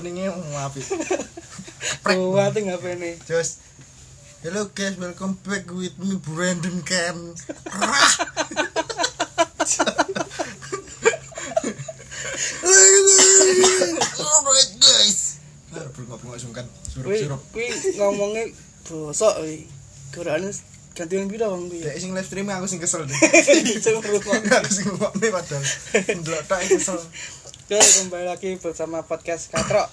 openingnya mau apik Buat HP ini. Just Hello guys, welcome back with me Brandon Ken. Alright guys. Nah, bengok-bengok sungkan surup-surup. kuwi ngomongnya bosok kuwi. Gerane ganti yang pira wong kuwi. Dek sing live streaming aku sing kesel deh. Sing ngrungokno. aku sing ngomongnya padahal ndelok tok kesel. Oke, kembali lagi bersama podcast Katro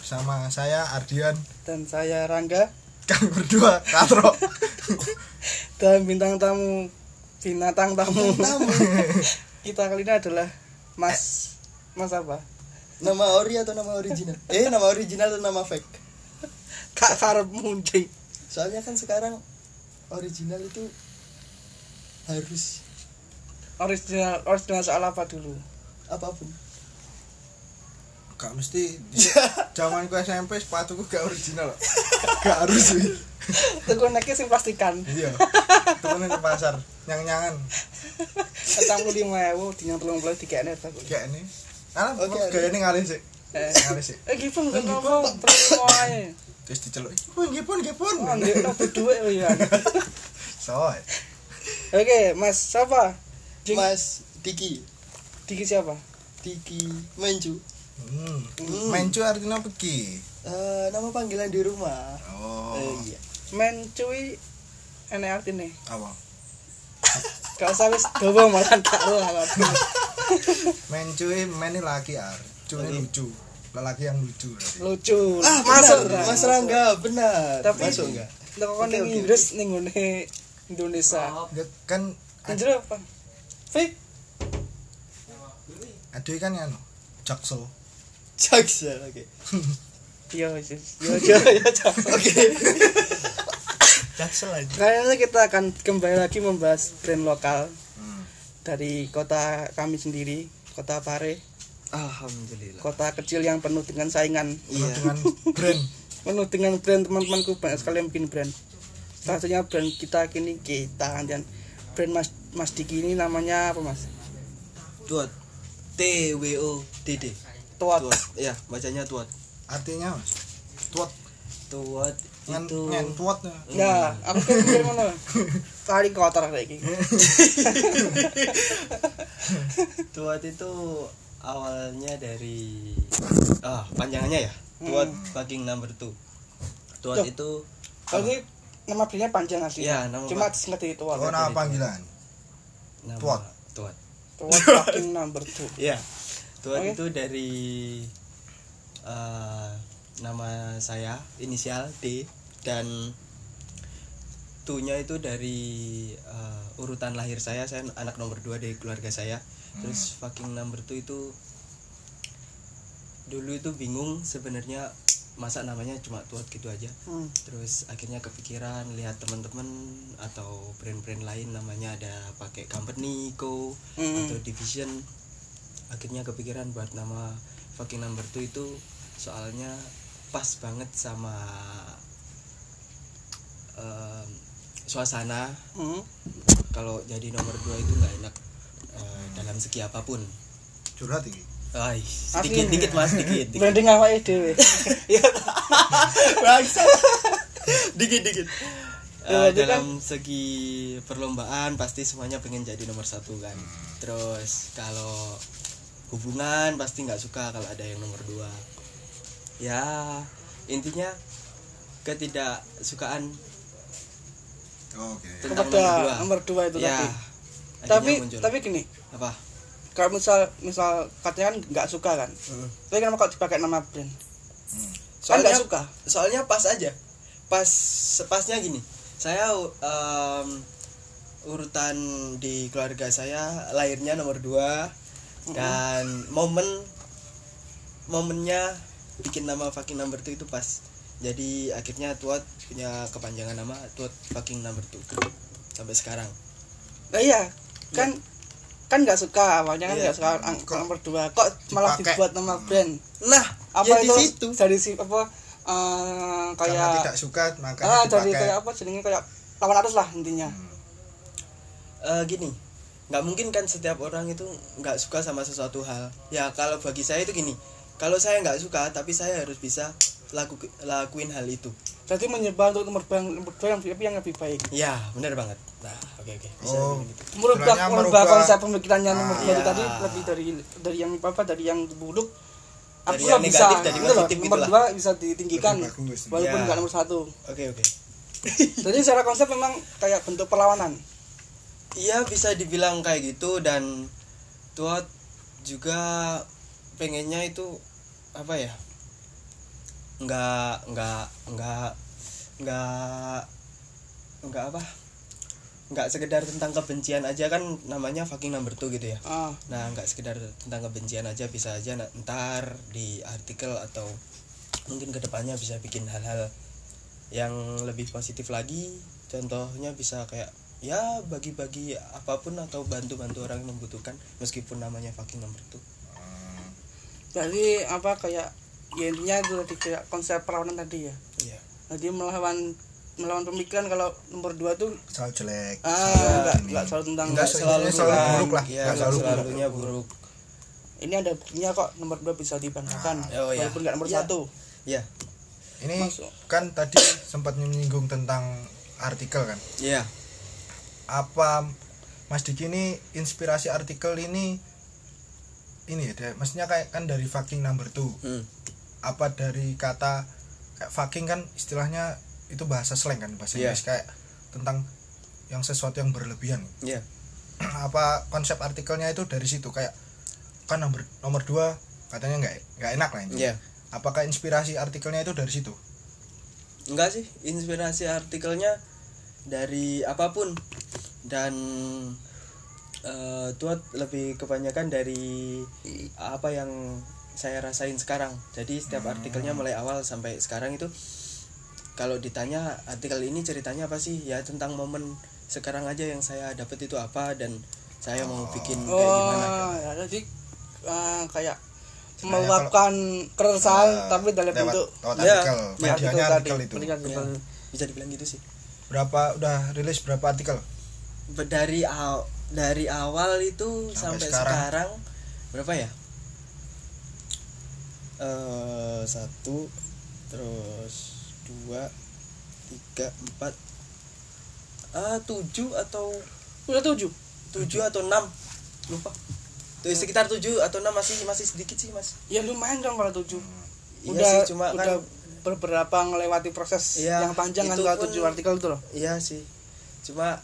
Sama saya Ardian, dan saya Rangga kami berdua katro. dan bintang tamu binatang tamu. Tamu. Kita kali ini adalah Mas Mas apa? Nama ori atau nama original? Eh, nama original atau nama fake? Kak Karep Muncing. Soalnya kan sekarang original itu harus Original original soal apa dulu? apa pun. Gak mesti zamanku SMP sepatuku gak original. Gak harus sih. Tuku neknya sing plastikan. Iya. Temen ke pasar, nyang-nyangan. Petang puluh lima ewu, dinyang telung puluh tiga nih aku. Kayak ini. Karena Oke, gaya ini ngalih sih. Eh, Ngalih sih. eh gipun Eh, kan gipun, ngomong terus semuanya. Terus diceluk. Pun, gipun, gipun. Oh, nggak no berdua oh iya. Soy. Oke, Mas siapa? Mas Diki, Diki siapa? Diki Menju. Hmm. Mencu artinya pergi. Eh, nama panggilan di rumah. Oh. Eh, iya. Men cuy enek artine. Apa? Usah wis dawa malah gak roh aku. Mencu ini men laki ar. Cu ini lucu. Lelaki yang lucu. berarti. Lucu. Ah, Masuk. Mas Rangga, benar. Tapi masuk enggak? Nek kok ning Inggris ning ngene Indonesia. Dia Kan Anjir apa? Fik. aduh kan ya Jaksel. Jaksel, oke. Iya, iya, Cak. Oke. Jaksel aja. Kali ini kita akan kembali lagi membahas brand lokal Hmm. dari kota kami sendiri, kota Pare, Alhamdulillah. kota kecil yang penuh dengan saingan, Penuh Iya. dengan brand. penuh dengan brand teman-temanku banyak sekali yang bikin brand. Salah satunya brand kita kini kita dan brand Mas Mas Diki ini namanya apa Mas? Tuat. T W O D D. Tuat. Tuat. Ya, bacanya tuat. Artinya mas. Tuat. Tuat Ngan, itu ngan tuat. Ya, aku kan mikir ngono. Paling kotor kayak gini. Tuat itu awalnya dari ah panjangannya ya. Tuat fucking number two. Tuat Tuh. itu Jadi nama brandnya panjang asli. Iya, nama Cuma Pak. disingkat itu Tuat. Oh nama panggilan. nama Tuat. Tuat. Tuat fucking number two. Iya. Tuat Oke. itu dari eh, nama saya inisial D dan tunya itu dari eh, urutan lahir saya saya anak nomor dua dari keluarga saya terus fucking number two itu dulu itu bingung sebenarnya masa namanya cuma tuat gitu aja Hmm. terus akhirnya kepikiran lihat teman-teman atau brand-brand lain namanya ada pakai company co Hmm. atau division akhirnya kepikiran buat nama fucking number two itu soalnya pas banget sama em, suasana Hmm. kalau jadi nomor dua itu nggak enak eh, dalam segi apa pun Curhat ini. Ay, Asli dikit nih. dikit mas dikit dikit Branding awake dhewe. ya bangsa dikit dikit itu dalam segi perlombaan pasti semuanya pengen jadi nomor satu kan terus kalau hubungan pasti nggak suka kalau ada yang nomor dua ya intinya ketidaksukaan Oke. tentang nomor dua Kepada nomor dua itu ya tadi. Tapi muncul. tapi gini, apa kalau misal misal katanya kan nggak suka kan. Tapi kenapa kok dipakai nama brand? Hmm. Kan nggak soalnya suka. soalnya pas aja pas sepasnya gini saya em, urutan di keluarga saya lahirnya nomor dua dan momen momennya bikin nama fucking number two itu pas. Jadi akhirnya tuat punya kepanjangan nama tuat fucking number two sampai sekarang. Nah iya, kan kan nggak suka awalnya kan Iya. nggak suka ang- Kok nomor dua. Kok malah dipakai? dibuat nama brand? Nah apa ya di itu situ. dari si apa eh, Karena kayak tidak suka makanya ah dari dipakai. kayak apa jadinya kayak lawan arus lah intinya. Hmm. Eh, gini nggak mungkin kan setiap orang itu nggak suka sama sesuatu hal ya kalau bagi saya itu gini kalau saya nggak suka tapi saya harus bisa laku lakuin hal itu Berarti menyebar untuk merubah merubah yang tapi yang lebih baik. ya benar banget nah oke oke bisa Oh. gitu. Merubah merubah merubah- konsep pemikirannya nomor Ah, dua itu iya. tadi lebih dari dari yang apa dari yang buruk Dari aku yang bisa negatif jadi gitu loh, positif nomor gitulah. dua bisa ditinggikan Lebih walaupun Ya. nggak nomor satu oke oke jadi secara konsep memang kayak bentuk perlawanan Iya bisa dibilang kayak gitu dan Tuat juga pengennya itu apa ya nggak nggak nggak nggak nggak apa nggak sekedar tentang kebencian aja kan namanya fucking number two gitu ya. Ah. Nah nggak sekedar tentang kebencian aja bisa aja ntar di artikel atau mungkin ke depannya bisa bikin hal-hal yang lebih positif lagi. Contohnya bisa kayak ya bagi-bagi apa pun atau bantu-bantu orang yang membutuhkan meskipun namanya fucking number two jadi apa kayak ya intinya itu tadi kayak konsep perlawanan tadi ya? Iya. Jadi melawan melawan pemikiran kalau nomor dua tuh selalu jelek ah selalu nggak ini. nggak selalu tentang Nggak selalu selalu kan. buruk lah Iya, nggak nggak selalu buruk. selalunya buruk. Ini ada buktinya kok nomor dua bisa dibanggakan Oh, iya. walaupun nggak nomor Iya. satu. Iya. Ini Masuk. kan tadi sempat menyinggung tentang artikel kan? Iya apa Mas Diki ini inspirasi artikel ini ini ya maksudnya kayak kan dari fucking number two. Hmm. apa dari kata kayak fucking kan istilahnya itu bahasa slang kan bahasa. Inggris kayak tentang yang sesuatu yang berlebihan. Iya. Apa konsep artikelnya itu dari situ kayak kan nomor nomor dua katanya nggak nggak enak lah ini. Iya. Apakah inspirasi artikelnya itu dari situ? Enggak sih inspirasi artikelnya dari apa pun. Dan eh tuat lebih kebanyakan dari apa yang saya rasain sekarang. Jadi setiap artikelnya mulai awal sampai sekarang itu kalau ditanya artikel ini ceritanya apa sih? Ya tentang momen sekarang aja yang saya dapat itu apa dan saya mau bikin kayak gimana oh ya jadi ah, kayak Sebenarnya meluapkan keresahan Eh, tapi dalam bentuk lewat Ya, artikel ya, artikel itu. Artikel, artikel. Ya, bisa dibilang gitu sih berapa udah rilis berapa artikel? Dari aw- dari awal itu Sampai sampai, sekarang. sekarang. berapa ya? Eh satu terus dua tiga empat ah tujuh atau udah tujuh. Tujuh atau enam lupa. Tuh sekitar tujuh atau enam masih masih sedikit sih mas. Ya lumayan dong kalau tujuh. Iya udah sih, cuma udah kan- beberapa ngelewati proses Iya, yang panjang kan pun- tujuh artikel itu loh. iya sih. Cuma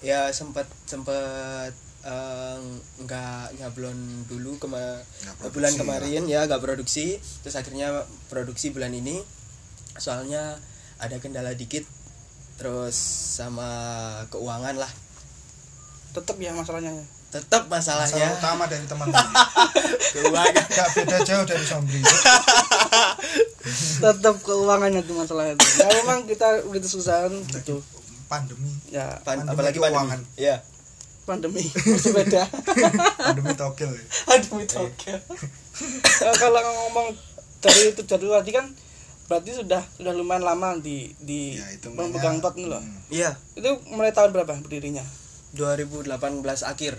ya sempet sempet eh, nggak nyablon dulu kema Nggak bulan kemarin ya. nggak produksi. Terus akhirnya produksi bulan ini. Soalnya ada kendala dikit terus sama keuangan lah. Tetep ya masalahnya tetap masalah masalahnya utama dari teman-teman. Keuangan. Gak beda jauh dari zombie tetep keuangannya tuh masalahnya tuh. Ya memang kita udah susah gitu. Pandemi. Ya. Pan- Pandemi apalagi keuangan. pandemi ya pandemi masih beda. Pandemi togel ya. aduh itu oke Eh, kalau ngomong dari itu jadwal tadi kan berarti sudah sudah lumayan lama di di ya itu memegang pot loh. Hmm. iya. Itu mulai tahun berapa berdirinya? 2018 akhir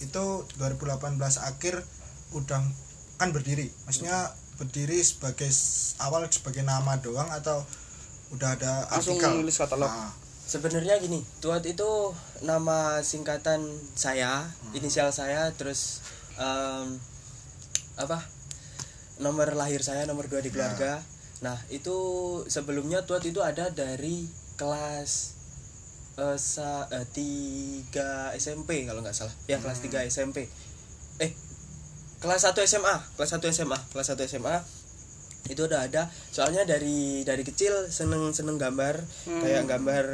itu 2018 akhir udah kan berdiri maksudnya berdiri sebagai awal sebagai nama doang atau udah ada Langsung artikel nulis katalog. Nah, Sebenarnya gini, Tuat itu nama singkatan saya, inisial saya, terus em, apa? Nomor lahir saya nomor dua di keluarga. Nah itu sebelumnya Tuat itu ada dari kelas eh, sa, eh, tiga SMP kalau nggak salah, ya kelas 3 SMP. Eh kelas 1 SMA, kelas 1 SMA, kelas 1 SMA itu udah ada. Soalnya dari dari kecil seneng seneng gambar. Hmm. kayak gambar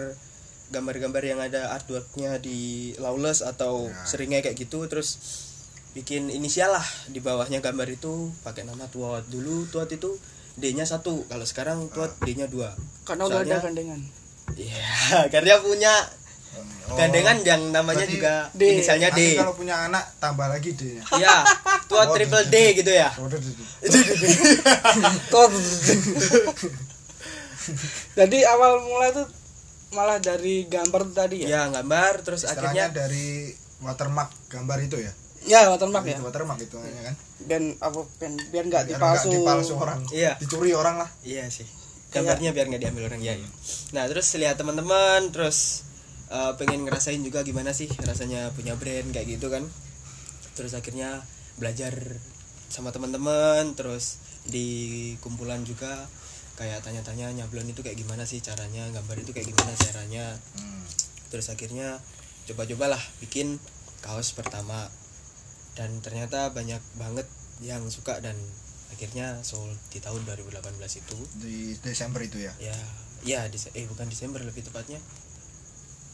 gambar-gambar yang ada artworknya di lawless atau Ya. seringnya kayak gitu. Terus bikin inisial lah di bawahnya gambar itu pakai nama tuat dulu tuat itu D-nya satu kalau sekarang tuat D-nya dua. Karena udah ada gandengan Iya, karena punya oh, gandengan yang namanya Berarti juga D. inisialnya D. nanti kalau punya anak tambah lagi D Iya, tuat Oh, triple D. D gitu ya. Jadi awal mulai tuh malah dari gambar tadi ya Ya, gambar terus istilahnya akhirnya dari watermark gambar itu ya ya watermark ya Itu watermark itu kan biar apa biar nggak dipalsu nggak dipalsu orang Iya. dicuri orang lah Iya sih. Gambarnya biar nggak diambil orang ya. ya. Nah terus lihat teman-teman, terus eh, pengen ngerasain juga gimana sih rasanya punya brand kayak gitu kan. Terus akhirnya belajar sama teman-teman, terus di kumpulan juga kayak tanya-tanya nyablon itu kayak gimana sih caranya, gambar itu kayak gimana caranya. Hmm. Terus akhirnya coba-cobalah bikin kaos pertama dan ternyata banyak banget yang suka dan akhirnya sold di tahun 2018 itu di Desember itu ya ya ya Dese- eh bukan Desember lebih tepatnya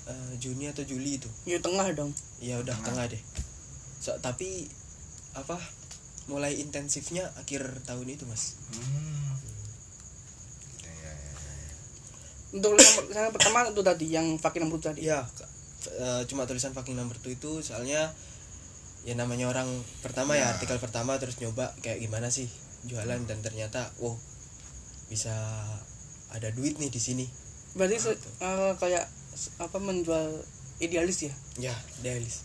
Eh, Juni atau Juli itu ya tengah dong ya udah Tengah. tengah deh so, tapi apa mulai intensifnya akhir tahun itu mas hmm. ya, ya, ya, ya. untuk yang, pertama itu tadi yang fucking number tadi k- eh, cuma tulisan fucking number two itu soalnya ya namanya orang pertama ya Ya. artikel pertama terus nyoba kayak gimana sih jualan dan ternyata wow bisa ada duit nih di sini. berarti se- eh, kayak apa menjual idealis ya? Ya, idealis.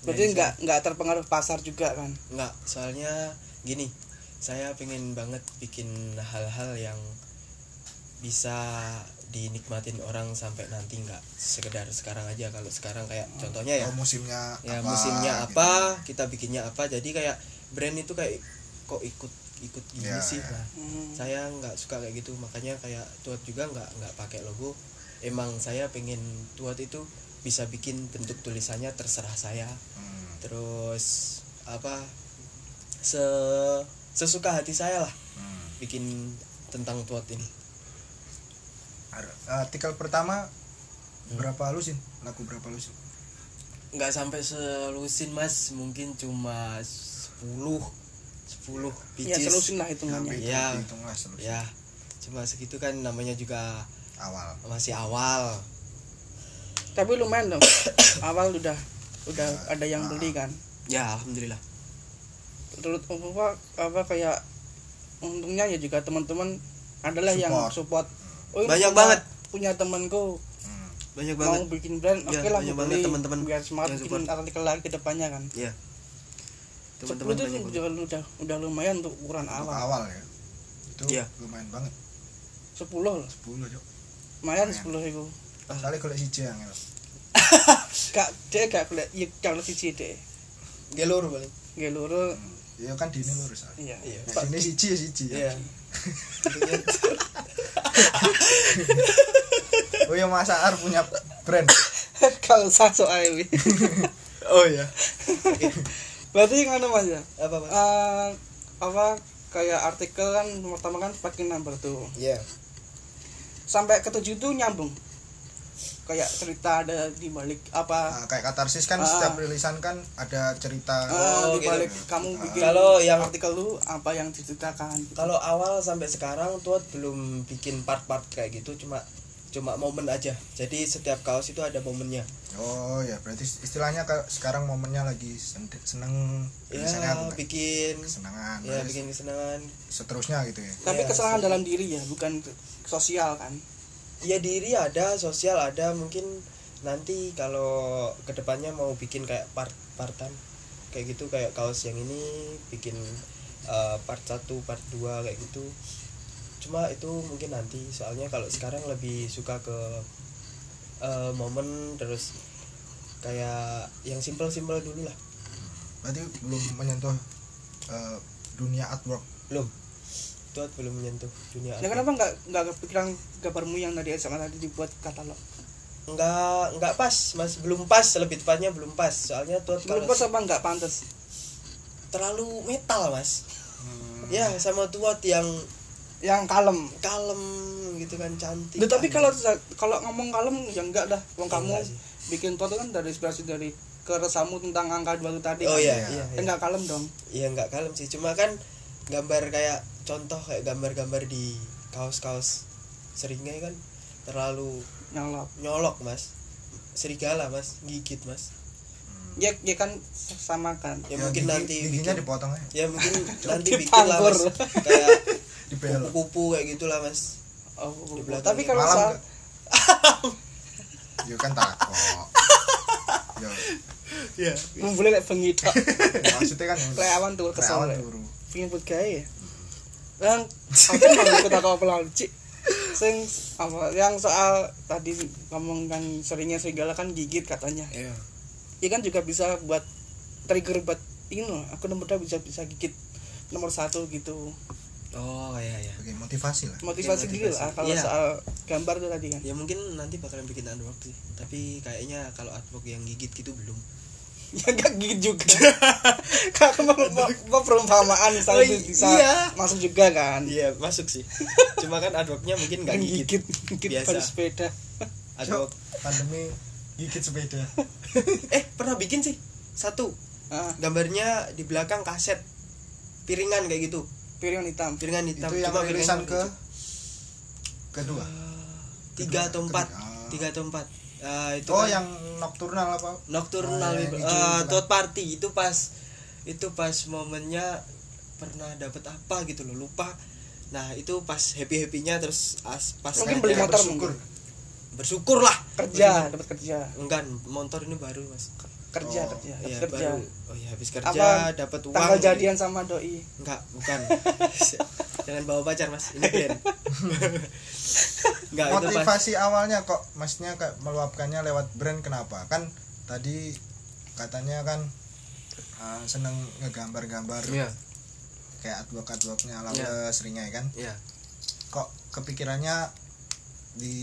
berarti nggak nggak terpengaruh pasar juga kan? Enggak, soalnya gini, saya pengen banget bikin hal-hal yang bisa dinikmatin orang sampai nanti nggak sekedar sekarang aja. Kalau sekarang kayak contohnya ya oh musimnya ya apa, musimnya gitu. apa kita bikinnya apa. Jadi kayak brand itu kayak kok ikut ikut gini sih ya. nah Hmm. saya nggak suka kayak gitu makanya kayak tuat juga nggak nggak pakai logo emang saya pengen tuat itu bisa bikin bentuk tulisannya terserah saya Hmm. terus apa se sesuka hati saya lah Hmm. bikin tentang tuat ini Ar- artikel pertama Hmm. berapa lusin laku berapa lusin nggak sampai selusin mas mungkin cuma 10 10 ya pieces. selusin lah hitungannya. Hampir Ya. hitung lah selusin. ya cuma segitu kan namanya juga awal. masih awal. Tapi lumayan dong. Awal udah udah ada yang beli kan? Ya alhamdulillah. Terus apa apa kayak untungnya ya juga teman-teman adalah yang Support. support. Oh, Banyak punya- banget. punya temanku. Hmm. banyak mau banget bikin brand oke Ya, lah banyak banget beli. teman-teman biar semangat bikin artikel lagi ke depannya kan. Ya sepuluh teman-teman itu juga udah udah lumayan untuk ukuran Untuk awal. awal ya? Itu Iya. lumayan banget. Sepuluh loh. 10 cok. Lumayan sepuluh itu. Kali kalau si yang gak dia gak kuliah iya kalau siji deh gelur paling. Geluru ya kan dini lurus ah. iya. Iya. Sini siji ya siji ya. iya. Oh ya Mas Ar punya brand. Kalau usah soal ini. Oh ya berarti yang mana mas ya apa mas Eh, apa kayak artikel kan pertama kan pakai number tuh ya sampai ke tujuh tuh nyambung kayak cerita ada di balik apa Nah, kayak katarsis kan Ah. setiap rilisan kan ada cerita eh, Oh, di balik gitu. kamu Ah. bikin Kalau yang- artikel lu apa yang diceritakan gitu. kalau awal sampai sekarang tuh belum bikin part-part kayak gitu cuma cuma momen aja. Jadi setiap kaos itu ada momennya. Oh ya berarti istilahnya sekarang momennya lagi sen- seneng ya Pak? bikin kesenangan ya bikin kesenangan. seterusnya gitu ya. Tapi kesalahan sih. dalam diri ya bukan sosial kan? Ya diri ada sosial ada mungkin nanti kalau ke depannya mau bikin kayak part partan kayak gitu kayak kaos yang ini bikin uh, part 1 part 2 kayak gitu cuma itu mungkin nanti soalnya kalau sekarang lebih suka ke uh, momen terus kayak yang simple-simple dulu lah. Berarti belum menyentuh eh, dunia artwork? Belum. Tuh belum menyentuh dunia ya art. kenapa nggak nggak kepikiran gambarmu yang tadi SMA tadi dibuat katalog? Nggak nggak pas mas. Belum pas lebih tepatnya belum pas. Soalnya tuh belum pas apa nggak? Pantas terlalu metal mas. Hmm. ya sama tuat yang yang kalem. Kalem gitu kan cantik Duh, tapi kalau kalau ngomong kalem ya enggak dah. Wong kamu Enggak sih. bikin foto kan dari inspirasi dari keresamu tentang angka dua itu tadi oh kan? iya Iya. iya Ya iya. enggak kalem dong. Iya nggak kalem sih. Cuma kan gambar kayak contoh kayak gambar-gambar di kaos-kaos seringai kan terlalu nyolok. nyolok mas. Serigala mas. Gigit mas. Ya ya kan sama kan? Ya, Ya, mungkin gigi- nanti giginya bikin dipotong aja. Ya mungkin nanti bikin lah mas. kayak dibel kupu-kupu kayak gitulah mas. Oh, Di belakang tapi kalau malam ya kan takut. Ya Iya. ngumpulin lek bengi tok. Maksudnya kan lek awan turu kesel lek pengen buat gawe. Ya yang apa mau ikut aku apa lagi sing apa yang soal tadi ngomong kan seringnya serigala kan gigit katanya. Iya. ya kan juga bisa buat trigger buat ini loh aku nomor dua bisa bisa gigit nomor satu gitu Oh iya iya. Oke, motivasi lah motivasi Motivasi. gitu lah kalau Iya. soal gambar tuh tadi kan Ya mungkin nanti bakalan bikin artwork sih. Tapi kayaknya kalau artwork yang gigit gitu belum. ya gak gigit juga kakak mau, mau, perumpamaan misalnya Oh, itu bisa iya. masuk juga kan Iya masuk sih. Cuma kan artworknya mungkin nggak Kan gigit. gigit gigit Biasa. pada sepeda Artwork. pandemi gigit sepeda Eh pernah bikin sih satu ah, gambarnya di belakang kaset piringan kayak gitu piringan hitam. Piringan itu hitam yang rilisan piringan ke kedua. Tiga atau empat. Ketiga. tiga atau empat. Ah, itu oh kan yang nocturnal apa? nocturnal Ah, eh, itu kan. third party. Itu pas itu pas momennya pernah dapat apa gitu loh lupa. Nah itu pas happy happynya terus as, pas Mungkin beli motor bersyukur. bersyukur lah. Kerja dapat kerja. Enggak motor ini baru mas kerja Oh, kerja Iya, habis kerja. Baru oh iya habis kerja Apa, dapat uang tanggal jadian sama doi? Enggak bukan. Jangan bawa pacar mas. Ini brand. Enggak itu motivasi awalnya kok maksudnya kayak meluapkannya lewat brand kenapa? Kan tadi katanya kan uh, seneng ngegambar-gambar iya. kayak artwork artworknya ala Iya. seringnya kan? Iya. Kok kepikirannya di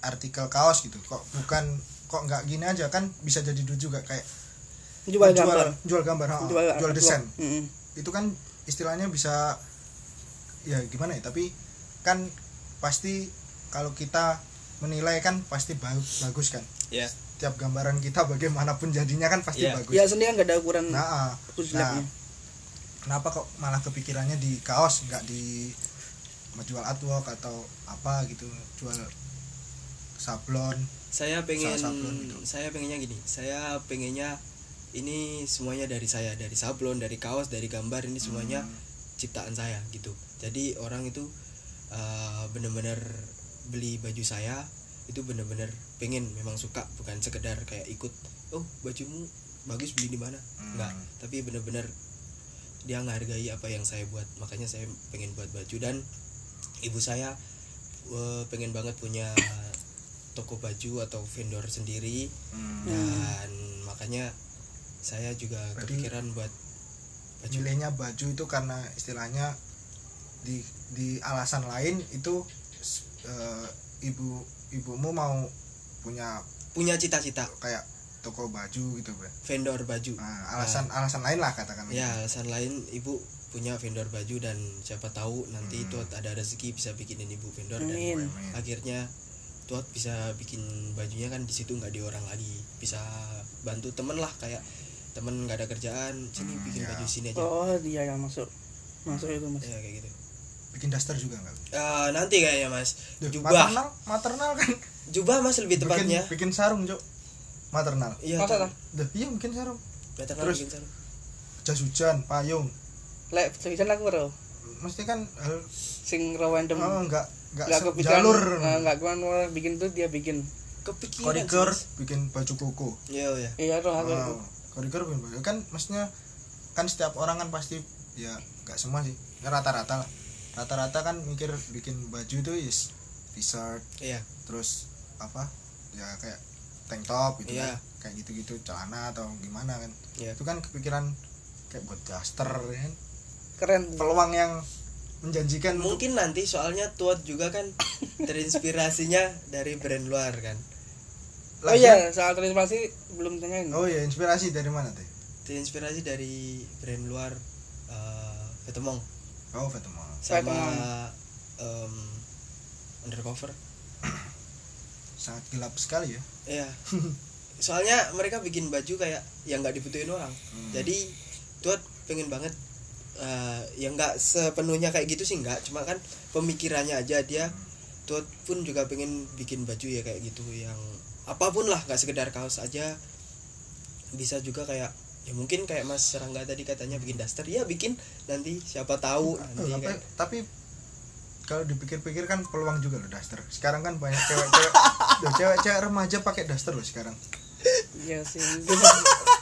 artikel kaos gitu? Kok bukan kok nggak gini aja kan bisa jadi duit juga kayak jual jual gambar. jual gambar ha, jual, jual desain. Mm-mm. itu kan istilahnya bisa ya gimana ya tapi kan pasti kalau kita menilai kan pasti bagus bagus kan. Iya. Tiap gambaran kita bagaimanapun jadinya kan pasti Iya. bagus. Ya seni kan gak ada ukuran nah, ah. nah kenapa kok malah kepikirannya di kaos nggak di menjual artwork atau apa gitu jual sablon saya pengen sablon gitu. saya pengennya gini saya pengennya ini semuanya dari saya dari sablon dari kaos dari gambar ini semuanya Hmm. ciptaan saya gitu jadi orang itu uh, bener-bener beli baju saya itu bener-bener pengen memang suka bukan sekedar kayak ikut oh bajumu bagus beli di mana Hmm. enggak tapi bener-bener dia menghargai apa yang saya buat makanya saya pengen buat baju dan ibu saya uh, pengen banget punya toko baju atau vendor sendiri Hmm. dan makanya saya juga Berarti kepikiran buat baju milihnya baju itu karena istilahnya di di alasan lain itu eh, ibu ibumu mau punya punya cita-cita kayak toko baju gitu Bre. vendor baju Nah, alasan alasan lain lah katakan ya alasan lain ibu punya vendor baju dan siapa tahu nanti itu ada rezeki bisa bikinin ibu vendor dan Amin. Amin. akhirnya tuat bisa bikin bajunya kan di situ nggak di orang lagi. Bisa bantu temen lah kayak temen nggak ada kerjaan sini Hmm, bikin ya. baju sini aja. Oh dia yang masuk. Masuk itu mas. ya kayak gitu. Bikin daster juga enggak Eh, nanti kayaknya mas. Duh, jubah. maternal maternal kan? Jubah mas lebih bikin tepatnya. bikin sarung cok maternal. Iya Duh, iya bikin sarung. Maternal Terus? bikin sarung. jas hujan payung. Lek sekian aku bro. Mesti kan hal sing random oh, enggak nggak jalur. Nggak ke mana bikin tuh dia bikin. Kepikiran Mas. bikin baju koko. Iya iya. Iya itu? Oh, koriger bikin baju. Kan maksudnya kan setiap orang kan pasti ya enggak semua sih. Rata-rata lah. Rata-rata kan mikir bikin baju itu is t-shirt. Iya. Terus apa ya kayak tank top gitu Iya. kan. kayak gitu-gitu celana atau gimana kan. Iya. itu kan kepikiran kayak buat daster ya kan. Keren. Peluang yang menjanjikan untuk- mungkin nanti soalnya tuat juga kan terinspirasinya dari brand luar kan. Oh Lagian- iya soal transpirasi belum tanyain. Oh iya inspirasi dari mana teh? Terinspirasi dari brand luar uh, Vetemong. Oh Fatima sama Vetemong. em, undercover. Sangat gelap sekali ya. Iya. Soalnya mereka bikin baju kayak yang nggak dibutuhin orang. Hmm. jadi tuat pengen banget eh, yang nggak sepenuhnya kayak gitu sih nggak. Cuma kan pemikirannya aja dia tuat pun juga pengen bikin baju ya kayak gitu yang apa pun lah nggak sekedar kaos aja. Bisa juga kayak ya mungkin kayak Mas Serangga tadi katanya bikin daster ya bikin. Nanti siapa tahu nanti Eh, apa- kayak- tapi kalau dipikir-pikir kan peluang juga loh daster. Sekarang kan banyak cewek-cewek. Cewek-cewek remaja pakai daster loh sekarang iya sih.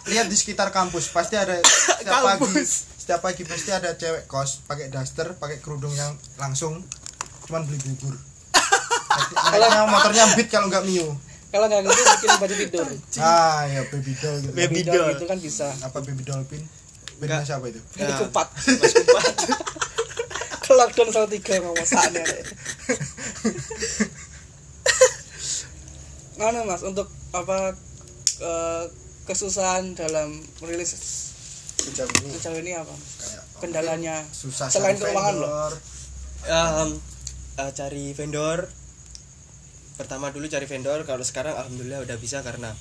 Lihat di sekitar kampus pasti ada setiap pagi Kampus. setiap pagi pasti ada cewek kos pakai daster pakai kerudung yang langsung cuman beli bubur. Kalau motornya beat kalau nggak mio kalau nggak gitu bikin baju tidur ah ya baby doll gitu. Baby doll doll. itu kan bisa. Apa baby doll pin? Pinnya siapa itu? Ini Ya. kupat Mas Kupat. ke lockdown sama tiga ngomong saatnya mana mas untuk apa eh, kesusahan dalam rilis sejauh ini. sejauh ini apa? Kayak kendalanya susah selain keuangan loh. vendor. Em, eh, cari vendor. Pertama dulu cari vendor kalau sekarang alhamdulillah udah bisa karena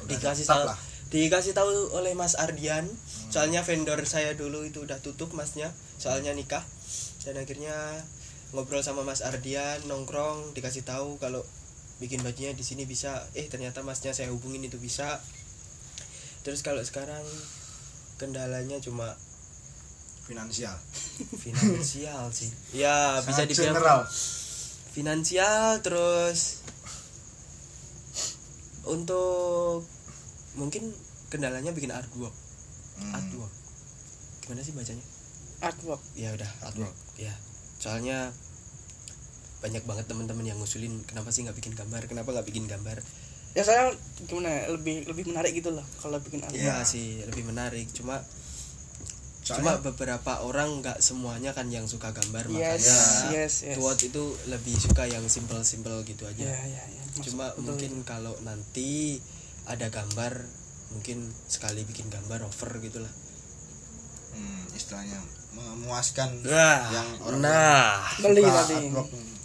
Udah dikasih tahu dikasih tahu oleh Mas Ardian. Soalnya vendor saya dulu itu udah tutup masnya soalnya nikah. Dan akhirnya ngobrol sama Mas Ardian nongkrong dikasih tahu kalau bikin bajunya di sini bisa. Eh ternyata masnya saya hubungin itu bisa. Terus kalau sekarang kendalanya cuma finansial. Finansial sih. Ya bisa Sangat dibilang general. Finansial terus untuk mungkin kendalanya bikin artwork. Hmm. artwork. Gimana sih bacanya? Artwork. Ya udah artwork. Ya soalnya banyak banget teman-teman yang ngusulin kenapa sih nggak bikin gambar kenapa nggak bikin gambar? Ya saya gimana ya, lebih lebih menarik gitu loh kalau bikin artwork ya sih lebih menarik. Cuma Soalnya- cuma beberapa orang nggak semuanya kan yang suka gambar yes makanya yes yes. Tuat itu lebih suka yang simple simple gitu aja. Ya ya ya Maksud- cuma betul. mungkin kalau nanti ada gambar mungkin sekali bikin gambar over gitulah. Hmm, istilahnya memuaskan nah yang orang nah. beli tadi.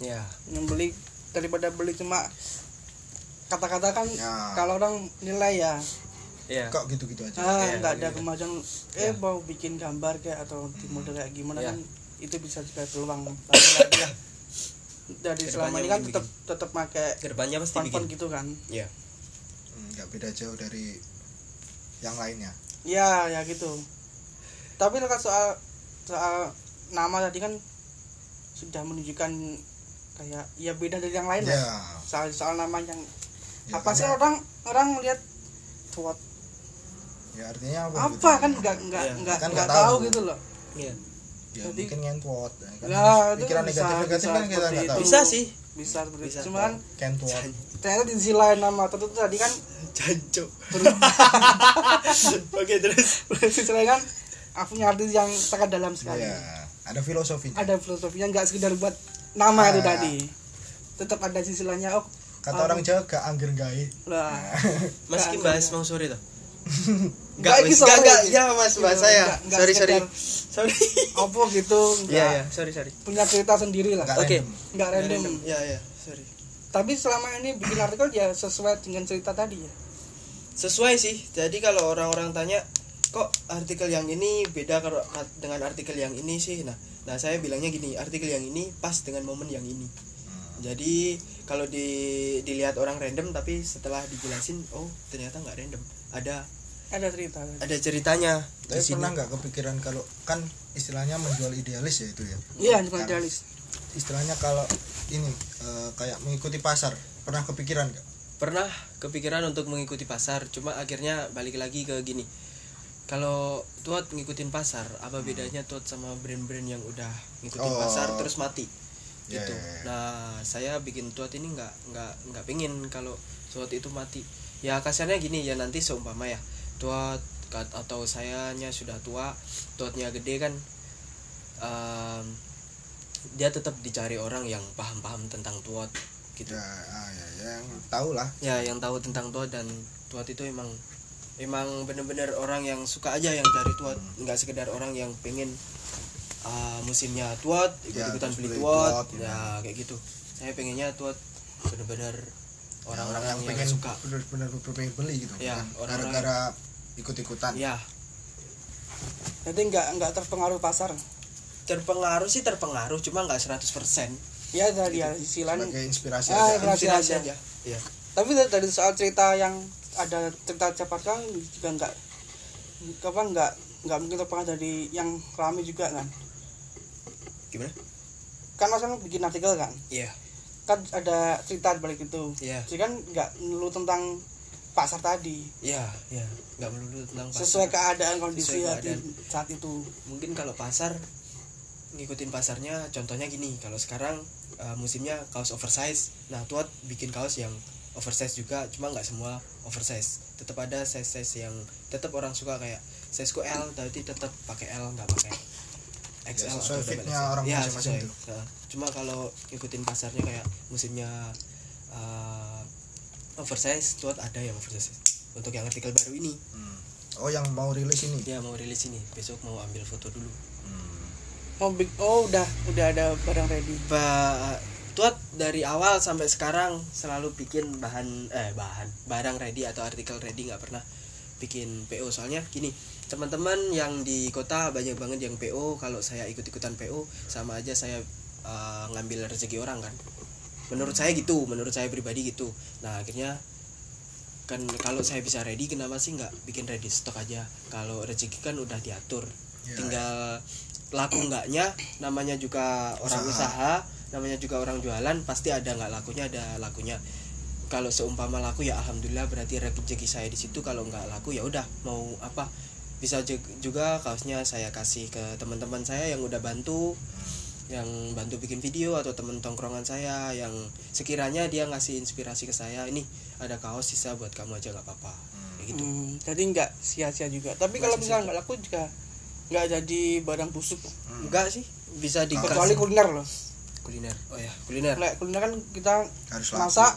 ya. Yang beli daripada beli cuma kata-kata kan Ya. kalau orang nilai ya. Ya. Kok gitu-gitu aja. Ah Iya, nggak ada gitu. kemajuan. Eh Ya. mau bikin gambar kayak atau di model kayak gimana Ya. kan itu bisa juga peluang ya dari selama ini kan tetap tetap pakai ke depannya pasti bikin gitu kan. Ya. Hmm, nggak beda jauh dari yang lainnya. Ya ya gitu. Tapi kalau soal soal nama tadi kan sudah menunjukkan kayak ya beda dari yang lain ya lah soal soal nama yang Ya, apa sih orang orang lihat tuat ya artinya apa apa gitu? kan nggak nggak Iya, nggak kan nggak tahu tahu. gitu loh ya ya Jadi- mungkin ngentot ya kan Ya, pikiran bisa- negatif negatif bisa kan kita nggak tahu bisa sih bisa seperti Bisa. cuman kentot ternyata di sisi lain nama tertentu tadi kan jancok oke terus sisi lain kan aku punya arti yang sangat dalam sekali ya ada filosofinya ada filosofinya nggak sekedar buat nama itu Ah. tadi tetap ada sisi lainnya oh kata Ah. orang Jawa gak angger gawe lah mas Nggak, Kim bahas mau sore toh Nggak, Enggak, enggak, enggak, ya mas, Iya, mas saya. nggak Sorry, sorry. Sorry. apa gitu Iya, iya, sorry, sorry. punya cerita sendiri lah Oke. random. nggak random Ya, ya, sorry. tapi selama ini bikin artikel ya sesuai dengan cerita tadi ya Sesuai sih. Jadi kalau orang-orang tanya, kok artikel yang ini beda kalau dengan artikel yang ini sih. Nah, nah saya bilangnya gini, artikel yang ini pas dengan momen yang ini. Hmm. Jadi kalau di dilihat orang random tapi setelah dijelasin, oh ternyata nggak random. Ada ada cerita ada ceritanya di tapi sini. pernah nggak kepikiran kalau kan istilahnya menjual idealis ya itu ya iya cuma Kan. idealis istilahnya kalau ini eh, kayak mengikuti pasar pernah kepikiran nggak pernah kepikiran untuk mengikuti pasar cuma akhirnya balik lagi ke gini kalau tuat ngikutin pasar apa bedanya tuat sama brand-brand yang udah ngikutin Oh. pasar terus mati? Ya, gitu. ya, ya. nah saya bikin tuat ini nggak nggak nggak pingin kalau tuat itu mati. Ya kasarnya gini ya nanti seumpama ya tuat atau sayanya sudah tua tuatnya gede kan em, dia tetap dicari orang yang paham-paham tentang tuat gitu. Ya, ah, ya yang tahu lah. Ya yang tahu tentang tuat dan tuat itu emang emang bener-bener orang yang suka aja yang cari tuat. Nggak sekedar orang yang pengen ah, musimnya tuat ikut-ikutan terus beli beli tuat. tuat, gitu. ya kayak gitu. Saya pengennya tuat bener-bener orang-orang yang yang, pengen suka. benar-benar pengen beli gitu. Ya, kan gara-gara ikut-ikutan. Ya. Jadi nggak nggak terpengaruh pasar. Terpengaruh sih terpengaruh cuma nggak 100% ya dari ya lain sebagai inspirasi Ah, aja. Inspirasi Inspirasi aja. ya tapi dari soal cerita yang ada cerita Jakarta juga nggak apa nggak nggak mungkin terpengaruh dari yang rame juga kan. Gimana? Kan masa bikin artikel kan? Iya. Kan ada cerita balik itu. Iya. Jadi kan nggak melulu tentang pasar tadi. Ya ya nggak melulu tentang pasar. sesuai keadaan kondisi Sesuai keadaan. saat itu. Mungkin kalau pasar ngikutin pasarnya contohnya gini. Kalau sekarang uh, musimnya kaos oversize. Nah tuat bikin kaos yang oversize juga cuma nggak semua oversize. Tetap ada size size yang tetap orang suka kayak size ku L tapi tetap pakai L nggak pakai XL Ya, sesuai atau double fitnya XL. orang ya, masing-masing sesuai. tuh. Nah, cuma kalau ngikutin pasarnya kayak musimnya uh, oversize tuat ada yang oversize. Untuk yang artikel baru ini. Hmm. oh yang mau rilis ini? Dia mau rilis ini. Besok mau ambil foto dulu. Oh, big- oh udah udah ada barang ready. Ba Tuat dari awal sampai sekarang selalu bikin bahan eh bahan barang ready atau artikel ready nggak pernah bikin PO soalnya gini teman-teman yang di kota banyak banget yang PO kalau saya ikut-ikutan PO sama aja saya eh, ngambil rezeki orang kan. Menurut saya gitu menurut saya pribadi gitu. Nah akhirnya kan kalau saya bisa ready kenapa sih nggak bikin ready stok aja? Kalau rezeki kan udah diatur. Ya, tinggal laku enggaknya namanya juga orang Usaha. usaha namanya juga orang jualan pasti ada nggak lakunya ada lakunya. Kalau seumpama laku ya alhamdulillah berarti rezeki saya di situ. Kalau nggak laku ya udah mau apa? Bisa jug- juga kaosnya saya kasih ke teman-teman saya yang udah bantu yang bantu bikin video atau temen tongkrongan saya yang sekiranya dia ngasih inspirasi ke saya ini ada kaos sisa buat kamu aja nggak apa-apa. Kayak gitu. Hmm, jadi nggak sia-sia juga. Tapi kalau misalnya nggak laku juga nggak jadi barang busuk. Enggak sih bisa kecuali dikasih. kuliner loh kuliner. Oh ya kuliner. Kayak kuliner kan kita harus laku. masak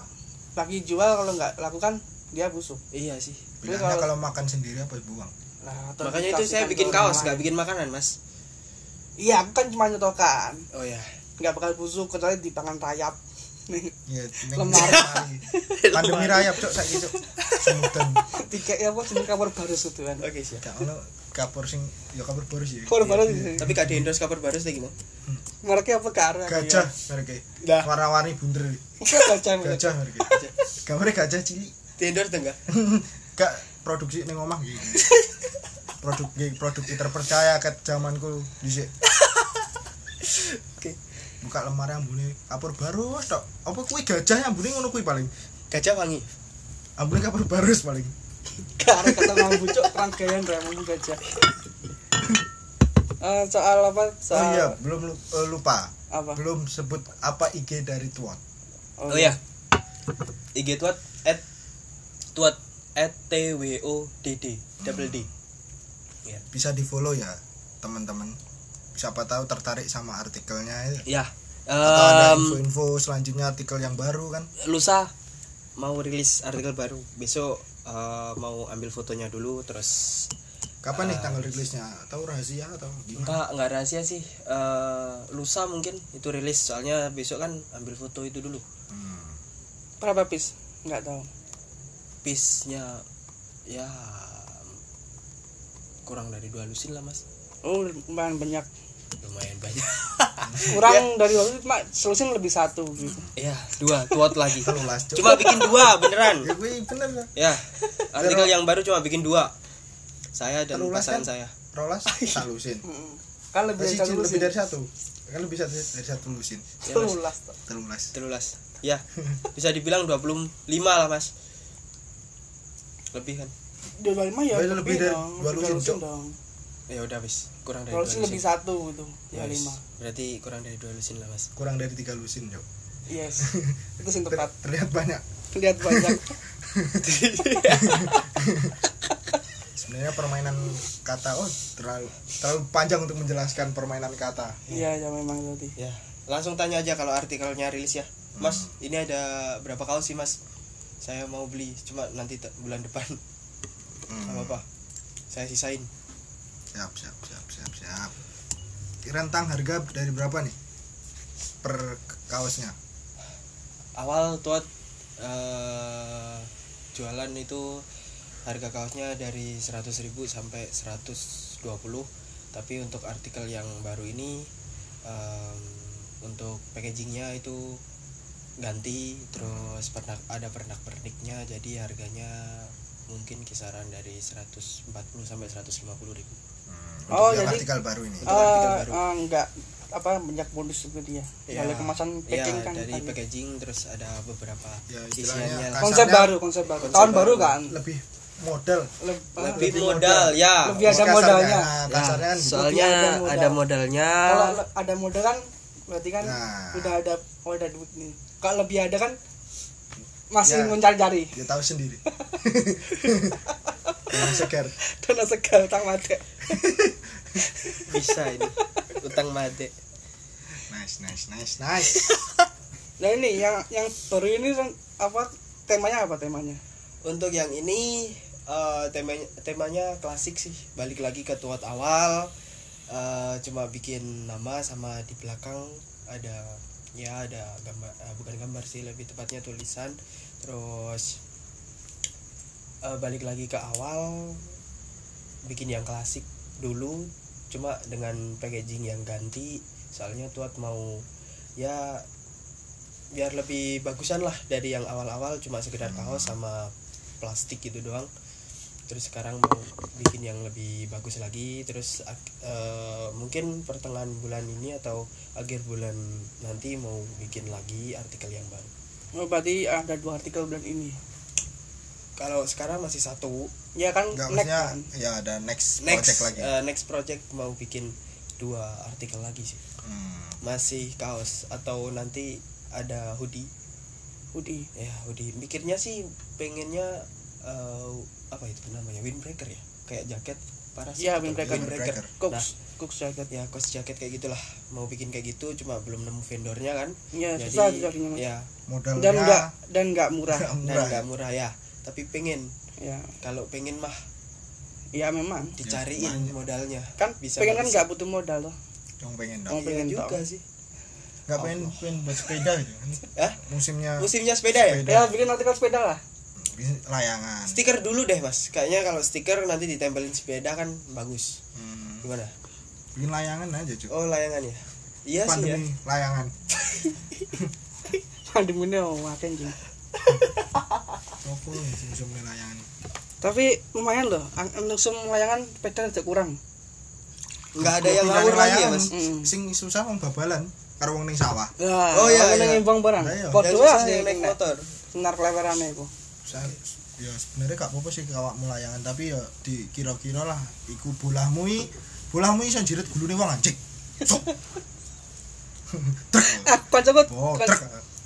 lagi jual kalau nggak laku kan dia busuk. Iya sih. Bilangnya kalau- kalau makan sendiri apa buang nah, atau makanya itu saya bikin kaos nggak bikin makanan mas. Iya aku kan cuma nyetorkan oh ya. Nggak bakal busuk kecuali dipangan rayap. Iya, Lemari. lemari. Pandemi rayap cok saiki cok. Semutan. tiga ya apa? Jenis kabar baru kan oke siap. Ono kapur sing ya kapur baru sih. kabar baru tapi gak di endorse kabar baru sih gimana mereknya apa karya Gajah mereka. Dah. Warna-warni bunder. gajah merek. Gajah mereka. Gambarnya gajah cilik. di endorse enggak Gak produksi ning omah gitu. Produk produk terpercaya ket zamanku dhisik. oke Buka lemari ambune kapur baru tok. Apa kuwi gajah ambune ngono kuwi paling. gajah wangi Ambune kapur barus paling. Karena kata mampu cok rangkaian mampu gajah Eh, soal apa Oh soal iya, belum lu- eh, lupa. apa Belum sebut apa IG dari Tuan. oh ya IG tuat at tuat at t w o d d double d ya Bisa di-follow ya, teman-teman. Siapa tahu tertarik sama artikelnya ya. ya Atau ada info-info selanjutnya artikel yang baru kan? lusa mau rilis artikel baru besok eh, mau ambil fotonya dulu terus Kapan nih Ah. tanggal rilisnya? Tahu rahasia atau gimana? enggak enggak rahasia sih Eh, lusa mungkin itu rilis soalnya besok kan ambil foto itu dulu Hmm. berapa pis nggak tahu piece-nya ya kurang dari dua lusin lah mas oh lumayan banyak lumayan banyak. Kurang dari waktu itu mak selusin lebih satu gitu. Ya dua tuat lagi. Cuma bikin dua beneran. Ya gue bener ya artikel yang baru cuma bikin dua. Saya dan Telulas pasangan kan? saya. Rolas salusin. Mm. kan lebih dari Lebih, satu lebih dari satu. Kan lebih dari, dari satu lusin. Ya, toh. Telulas. telulas ya bisa dibilang 25 lah mas. Lebih kan? Dua puluh lima ya Oh, lebih dari dong, dua lebih lusin, dong ya udah wis. Kurang dari lusin lusin lebih satu gitu Ya, lima. Berarti kurang dari dua lusin lah mas. Kurang dari tiga lusin, Jok. yes. Itu sing Ter- tepat. terlihat banyak. lihat banyak. Sebenarnya permainan kata oh terlalu terlalu panjang untuk menjelaskan permainan kata. iya ya memang tadi. Ya langsung tanya aja kalau artikelnya rilis ya. Mas ini ada berapa kaos sih mas? Saya mau beli cuma nanti bulan depan. Hmm. apa apa saya sisain Siap, siap, siap, siap, siap. Rentang harga dari berapa nih? Per kaosnya. awal tuat eh, jualan itu harga kaosnya dari 100.000 sampai 120 tapi untuk artikel yang baru ini em, untuk packagingnya itu ganti terus pernak ada pernak perniknya jadi harganya mungkin kisaran dari 140 sampai 150 ribu. Oh, jadi- artikel baru ini. Untuk artikel Eh, baru. eh, enggak apa banyak bonus dia Ya, dari kemasan ya, packing kan dari tadi. packaging terus ada beberapa Ya, isiannya kas- konsep baru konsep baru konsep tahun baru. baru kan lebih model Leb- lebih lebih modal ya Lebih ada Kasarnya, modalnya. nah, Ya, kasarnya kan gitu. soalnya ada modal. ada modalnya kalau ada modal kan berarti kan Nah. udah ada oh ada duit nih kalau lebih ada kan masih Ya. mencari-cari dia tahu sendiri. Dengan segar. Dana segal utang mati. Bisa ini utang mati. Nice nice nice nice. Nah ini yang yang baru ini kan apa temanya apa temanya? Untuk yang ini eh, temanya temanya klasik sih. Balik lagi ke tuat awal. Eh, cuma bikin nama sama di belakang ada ya ada gambar eh, bukan gambar sih lebih tepatnya tulisan terus eh, balik lagi ke awal bikin yang klasik dulu cuma dengan packaging yang ganti. Soalnya tuat mau ya biar lebih bagusan lah dari yang awal-awal cuma sekedar kaos sama plastik gitu doang. Terus sekarang mau bikin yang lebih bagus lagi. Terus eh, mungkin pertengahan bulan ini atau akhir bulan nanti mau bikin lagi artikel yang baru oh, berarti ada dua artikel bulan ini. Kalau sekarang masih satu. Ya kan Enggak next maksudnya kan? ya ada next, next project lagi. eh, next project mau bikin dua artikel lagi sih. Hmm. masih kaos atau nanti ada hoodie. Udi ya hoodie. Mikirnya sih pengennya eh, apa itu namanya? Windbreaker ya? Kayak jaket parasit Iya, windbreaker. windbreaker. Cooks Nah, Cooks jacket ya kos jaket kayak gitulah. Mau bikin kayak gitu cuma belum nemu vendornya kan. Ya jadi susah Mas. ya. Modalnya dan enggak dan enggak murah. Nggak dan murah. nggak murah ya. Tapi pengen. Ya. Kalau pengen mah ya memang. dicariin banyak. modalnya. Kan Bisa pengen kan nggak butuh modal loh yang pengen Oh, dong Iya pengen juga tahu. sih. Nggak pengen pengen buat sepeda gitu Hah? musimnya musimnya sepeda ya? Sepeda. ya bikin artikel sepeda lah. Layangan. Stiker dulu deh mas. Kayaknya kalau stiker nanti ditempelin sepeda kan bagus. Hmm, gimana bikin layangan aja cuy oh layangan ya? Iya sih ya. pandemi layangan. Pandemi ini oh makin jing Opo musim layangan? Tapi lumayan loh semua layangan sepeda tidak kurang. Nggak ada yang ngawur lagi ya mas? Mm. sing susah wong babalan karo wong ning sawah. Ya Oh, iya, iya. ngimbang barang. Iya. susah sih yang naik motor. senar kelewerannya itu Saya, ya sebenarnya gak apa-apa sih awakmu layangan tapi ya dikira-kira lah iku bolahmu i bolamu iso jerit gulune wong anjing. Ah, kancaku oh,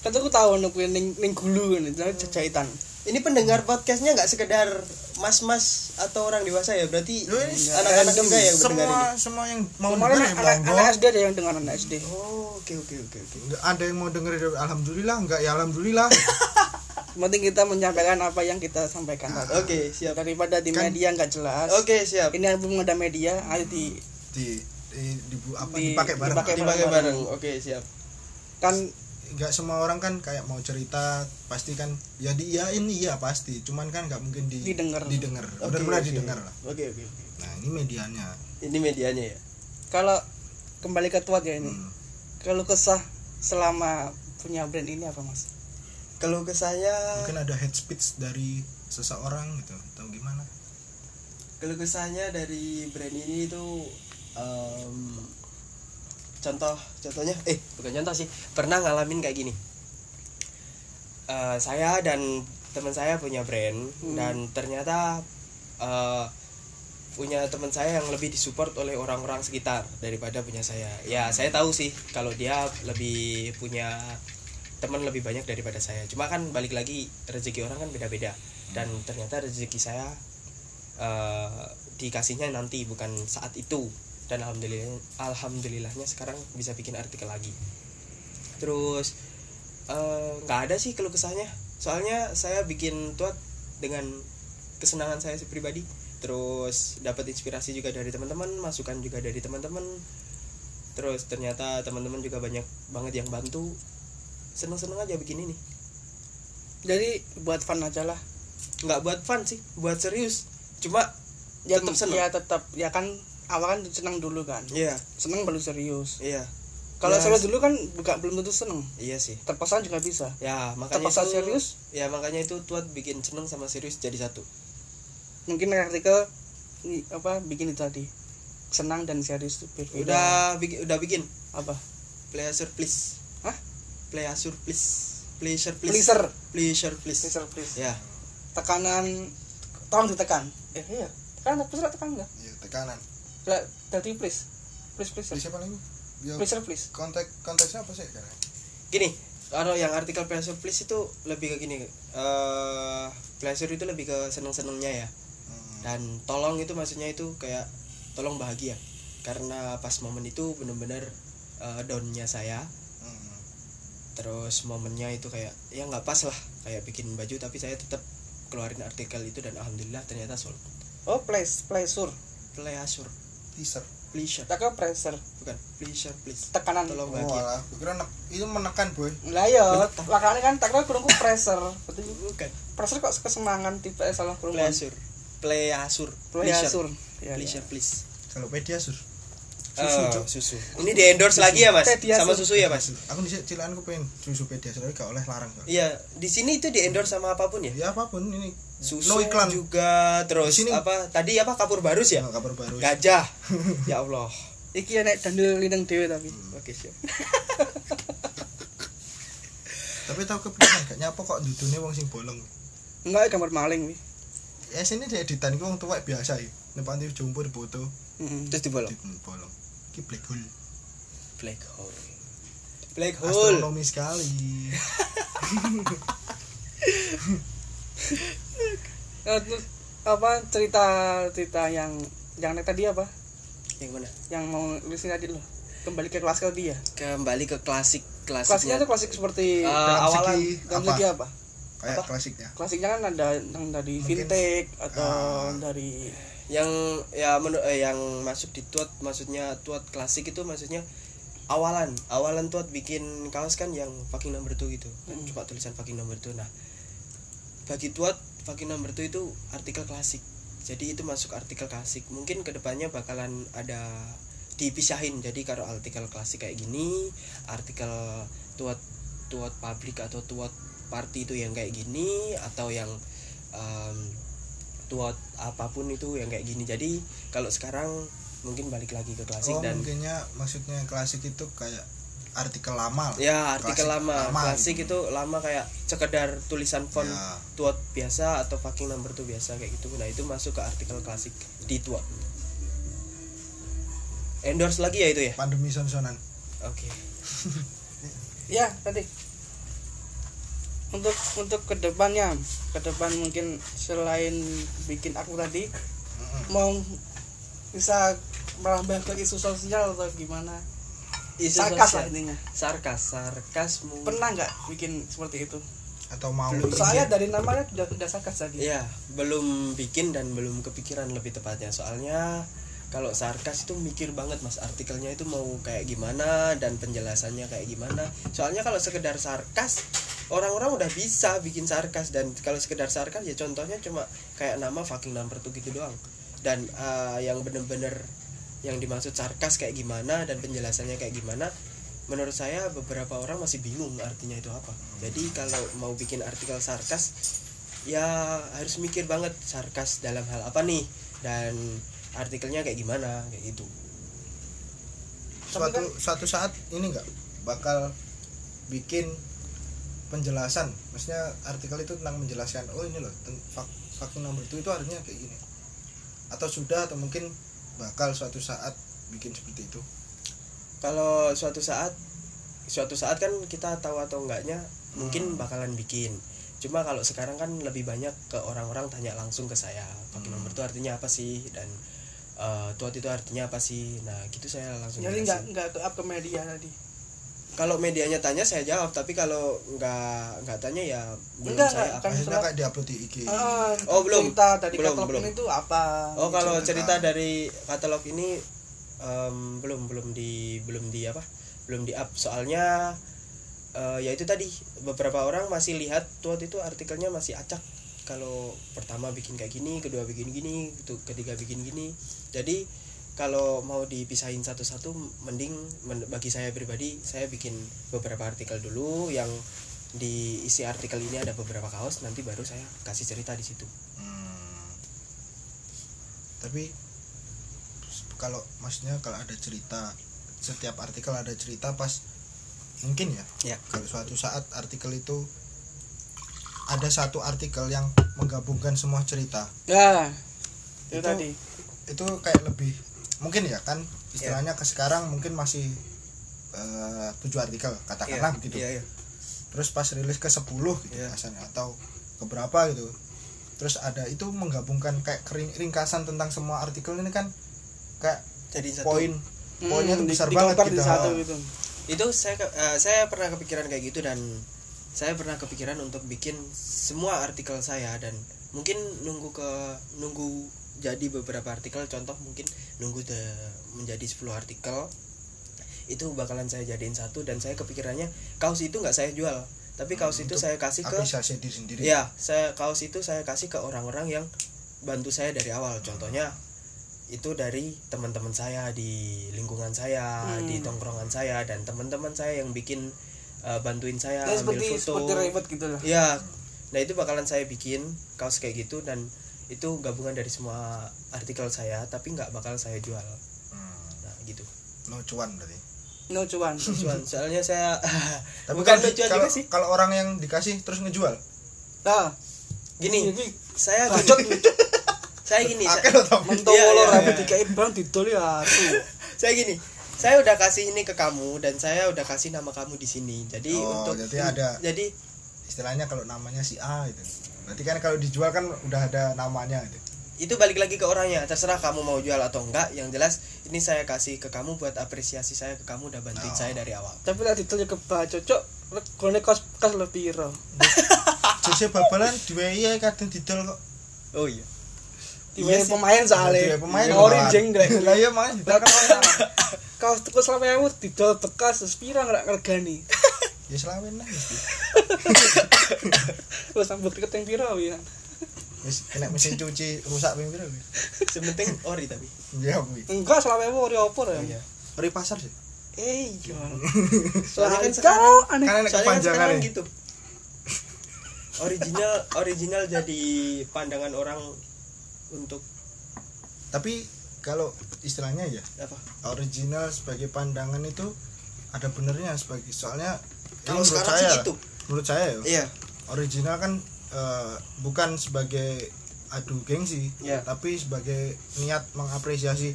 kancaku tau ono kuwi ning ning gulu ngene jahitan. Ini pendengar podcastnya nggak sekedar mas-mas atau orang dewasa ya? Berarti anak-anak juga ya yang mendengar semua ini. Semua yang mau kemarin ya anak, monggo anak SD ada yang dengar anak SD oh oke oke oke oke. Nggak ada yang mau denger ya alhamdulillah? Enggak ya alhamdulillah. Penting kita menyampaikan apa yang kita sampaikan. Oke siap. Daripada di Kan- media nggak jelas. Oke siap. Ini belum ada media ayo di di di, di- apa Di- dipakai bareng. dipakai bareng-bareng. bareng. Oke siap. Kan nggak semua orang kan kayak mau cerita pasti kan ya diiyain iya pasti cuman kan nggak mungkin di Didengar. didengar Oke, benar-benar oke. didengar lah oke oke oke. nah ini medianya ini medianya ya kalau kembali ke tuat ya ini Hmm. kalau kesah selama punya brand ini apa mas kalau ke saya mungkin ada head speech dari seseorang gitu atau gimana kalau kesannya dari brand ini itu em, contoh contohnya eh bukan contoh sih pernah ngalamin kayak gini. Eh, saya dan teman saya punya brand Hmm. dan ternyata eh, punya teman saya yang lebih disupport oleh orang-orang sekitar daripada punya saya. Ya saya tahu sih kalau dia lebih punya teman lebih banyak daripada saya. Cuma kan balik lagi rezeki orang kan beda-beda. Dan ternyata rezeki saya eh, dikasihnya nanti bukan saat itu dan alhamdulillah alhamdulillahnya sekarang bisa bikin artikel lagi. Terus eh, nggak ada sih kalau kesahnya. Soalnya saya bikin tuat dengan kesenangan saya pribadi. Terus dapat inspirasi juga dari teman-teman masukan juga dari teman-teman. Terus ternyata teman-teman juga banyak banget yang bantu. Seneng-seneng aja bikin ini. Jadi buat fun aja lah. Nggak buat fun sih buat serius. Cuma ya tetap seneng. ya tetap ya kan awal kan senang dulu kan? Iya. Senang baru serius. Iya. Kalau Ya. serius dulu kan bukan belum tentu seneng. Iya sih. Terpaksa juga bisa. Ya makanya terpaksa itu, serius? Ya makanya itu tuat bikin seneng sama serius jadi satu. Mungkin artikel ini, apa bikin itu tadi. Senang dan serius itu berbeda. Udah bikin udah bikin? Apa? Pleasure please. Hah? pleasure please. Pleasure please. Pleaser. Pleasure please. Pleaser please. Ya. Tekanan tolong ditekan. Eh iya. Tekan pleaser tekan enggak ya tekanan Lah, tadi please. Please please Bisa apa lagi? Ya pleaser please. konteks konteksnya apa sih? Karena gini kalau yang artikel pleasure please itu lebih ke gini eh pleasure itu lebih ke seneng senengnya ya. Hmm. dan tolong itu maksudnya itu kayak tolong bahagia. Karena pas momen itu bener-bener eh, downnya saya. Hmm. terus momennya itu kayak ya nggak pas lah kayak bikin baju tapi saya tetap keluarin artikel itu dan alhamdulillah ternyata sold oh please pleasure. Pleasure teaser pleasure ke pressure bukan. Pleasure please. Tekanan. Tolong oh bahagia alah. Kira nek- itu menekan boy. Lah ya makanya kan tak kira kurungku pressure berarti bukan. pressure kok kesenangan tipe salah kurung pleasure pleasure pleasure ya, pleasure please kalau pediasur susu, Cok. susu. ini di endorse lagi ya mas? Pediasur. sama susu ya mas? Aku di cilaan aku pengen susu pediasur tapi gak oleh larang iya di sini itu di endorse sama apa pun ya? Ya apa pun. Ini susu no iklan. juga terus sini- apa tadi apa kapur barus ya? Ya kabar baru gajah. Ya allah. Iki nek dandel lindeng dhewe tapi. Oke siap. Tapi tau kepikiran gak nyapa kok dudune wong sing bolong. Enggak gambar maling wi ya sini dia editan wong tuwek biasa ya. Panti jumbo di foto. Heeh. terus dibolong? Di bolong. Ki black hole. Black hole. Black hole. Astronomi sekali apa cerita cerita yang yang tadi apa? Yang mana? Yang mau nulisin tadi loh. Kembali ke kelas tadi ya kembali ke klasik klasiknya klasiknya tuh klasik seperti Eh, Dalam awalan. dalam apa? segi apa? Kayak Apa? klasiknya. Klasiknya kan ada yang dari Mungkin- vintage atau Ah. dari yang ya menu, eh, yang masuk di tuat maksudnya tuat klasik itu maksudnya awalan. Awalan tuat bikin kaos kan yang fucking number two gitu. Kan Hmm. cuma tulisan fucking number two. Nah bagi tuat number two itu artikel klasik. Jadi itu masuk artikel klasik. Mungkin ke depannya bakalan ada dipisahin. Jadi kalau artikel klasik kayak gini artikel tuat tuat publik atau tuat party itu yang kayak gini atau yang em, tuat apa pun itu yang kayak gini. Jadi kalau sekarang mungkin balik lagi ke klasik oh dan mungkinnya maksudnya klasik itu kayak artikel lama lah. ya artikel Klasik lama, lama klasik gitu. itu lama kayak sekedar tulisan font Ya. tuat biasa atau fucking number tuh biasa kayak gitu. Nah itu masuk ke artikel klasik di tuat endorse lagi ya itu ya? Pandemi son-sonan. Oke. Ya tadi untuk untuk ke depannya ke depan mungkin selain bikin aku tadi Mm-mm. mau bisa merambah ke isu sosial atau gimana Isu sarkas sosial. lah intinya sarkas sarkas mungkin pernah nggak bikin seperti itu atau mau Belum. soalnya dari namanya sudah sudah sarkas tadi Iya, belum bikin dan belum kepikiran lebih tepatnya. Soalnya kalau sarkas itu mikir banget Mas artikelnya itu mau kayak gimana dan penjelasannya kayak gimana. Soalnya kalau sekedar sarkas orang-orang udah bisa bikin sarkas dan kalau sekedar sarkas ya contohnya cuma kayak nama fucking number tuh gitu doang. Dan eh, yang bener-bener yang dimaksud sarkas kayak gimana dan penjelasannya kayak gimana menurut saya beberapa orang masih bingung artinya itu apa. Jadi kalau mau bikin artikel sarkas ya harus mikir banget sarkas dalam hal apa nih dan artikelnya kayak gimana kayak gitu. Suatu kan- suatu saat ini enggak bakal bikin penjelasan. Maksudnya artikel itu tentang menjelaskan oh ini loh fak- fucking number two itu artinya kayak gini. Atau sudah atau mungkin bakal suatu saat bikin seperti itu? Kalau suatu saat suatu saat kan kita tahu atau enggaknya mungkin bakalan bikin. Cuma kalau sekarang kan lebih banyak ke orang-orang tanya langsung ke saya pakai nomor itu artinya apa sih? Dan eh tuat itu artinya apa sih? Nah gitu saya langsung jadi nggak nggak ke up ke media tadi kalau medianya tanya saya jawab. Tapi kalau nggak nggak tanya ya belum Enggak, saya enggak, Kan akhirnya setelah- kayak diupload di IG Ah, Oh, belum. cerita dari Belum, katalog belum. ini tuh apa? Oh kalau cerita. cerita dari katalog ini em, belum belum di belum di apa? Belum di up. Soalnya eh, ya itu tadi. Beberapa orang masih lihat tuat itu artikelnya masih acak. Kalau pertama bikin kayak gini kedua bikin gini gitu, ketiga bikin gini. Jadi kalau mau dipisahin satu-satu mending men- bagi saya pribadi saya bikin beberapa artikel dulu yang di isi artikel ini ada beberapa kaos nanti baru saya kasih cerita di situ. Hmm. tapi kalau maksudnya kalau ada cerita setiap artikel ada cerita pas mungkin ya? Ya. Kalau suatu saat artikel itu ada satu artikel yang menggabungkan semua cerita. Ya itu, Itu- tadi. itu kayak lebih mungkin ya kan istilahnya ke sekarang mungkin masih eh, tujuh artikel katakanlah begitu. iya, iya. terus pas rilis ke 10 gitu Iya. misalnya atau ke berapa gitu. Terus ada itu menggabungkan kayak kering- ringkasan tentang semua artikel ini kan kayak jadi satu. poin poinnya tuh besar di banget gitu. satu gitu. Itu saya ke- eh, saya pernah kepikiran kayak gitu dan saya pernah kepikiran untuk bikin semua artikel saya dan mungkin nunggu ke nunggu jadi beberapa artikel contoh mungkin nunggu de- menjadi 10 artikel itu bakalan saya jadiin satu dan saya kepikirannya kaos itu nggak saya jual tapi kaos itu untuk saya kasih ke diri sendiri. Ya saya kaos itu saya kasih ke orang-orang yang bantu saya dari awal. Contohnya itu dari teman-teman saya di lingkungan saya Hmm. di tongkrongan saya dan teman-teman saya yang bikin uh, bantuin saya ya, ambil seperti foto. seperti gitu lah. Ya nah itu bakalan saya bikin kaos kayak gitu dan itu gabungan dari semua artikel saya tapi nggak bakal saya jual. Hmm, nah gitu. No cuan berarti? No cuan. Cuan, soalnya saya tapi bukan kalau di- lucuan kalau, juga sih. kalau orang yang dikasih terus ngejual? Nah gini ini saya gini, bacot saya gini saya- lo tapi. Mentol Iya, lo iya, rambut iya. dikai bang didol ya saya gini saya udah kasih ini ke kamu dan saya udah kasih nama kamu di sini. Jadi Oh, untuk jadi ada- jadi istilahnya kalau namanya si A itu berarti kan kalau dijual kan udah ada namanya gitu. Itu balik lagi ke orangnya terserah kamu mau jual atau enggak yang jelas ini saya kasih ke kamu buat apresiasi saya ke kamu udah bantuin Oh. saya dari awal. Tapi lah didol ya kebaca cok regone kos kas lebih piro? Jose babalan diwehi ae kadang didol kok. Oh iya. Tiba Iya pemain soalnya. Pemain ori malah. jeng dek lah iya makanya didol kan orang kaos tuku selama ewu didol bekas terus pira nggak ngergani ya selawen lah terus sambut keteng piro ya wis kena mesin cuci rusak ping pira wis sementing ori tapi. Ya kuwi enggak selama ewu ori opor ya iya. Ori pasar sih. Eh iya Soalnya kan Soalnya sekarang- aneh kan soalnya kan kepanjangan ya. gitu. Original original jadi pandangan orang untuk tapi kalau istilahnya ya apa? original sebagai pandangan itu ada benernya sebagai soalnya Kalau sekarang saya sih gitu. menurut saya ya. Iya original kan eh, bukan sebagai adu gengsi Iya. tapi sebagai niat mengapresiasi.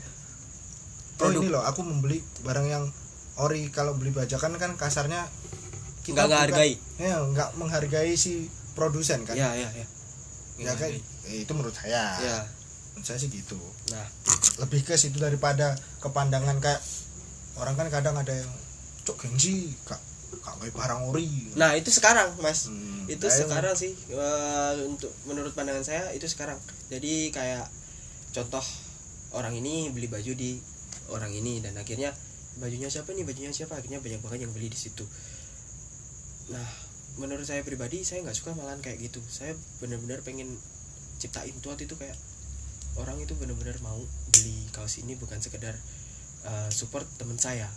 Oh Produk. ini loh aku membeli barang yang ori. Kalau beli bajakan kan kasarnya Nggak ngehargai. ya nggak menghargai si produsen kan? Iya iya iya ya kan itu menurut saya. Ya. Menurut saya sih gitu. Nah. Lebih ke situ daripada kepandangan kayak orang kan kadang ada yang cok gengsi kak. Kak barang ori. Nah itu sekarang mas. Hmm, itu ayo. sekarang sih eh, untuk menurut pandangan saya itu sekarang. Jadi kayak contoh orang ini beli baju di orang ini dan akhirnya bajunya siapa nih bajunya siapa? Akhirnya banyak banget yang beli di situ. Nah menurut saya pribadi saya nggak suka malahan kayak gitu. Saya benar-benar pengen ciptain tuat itu kayak orang itu benar-benar mau beli kaos ini bukan sekedar eh, support teman saya.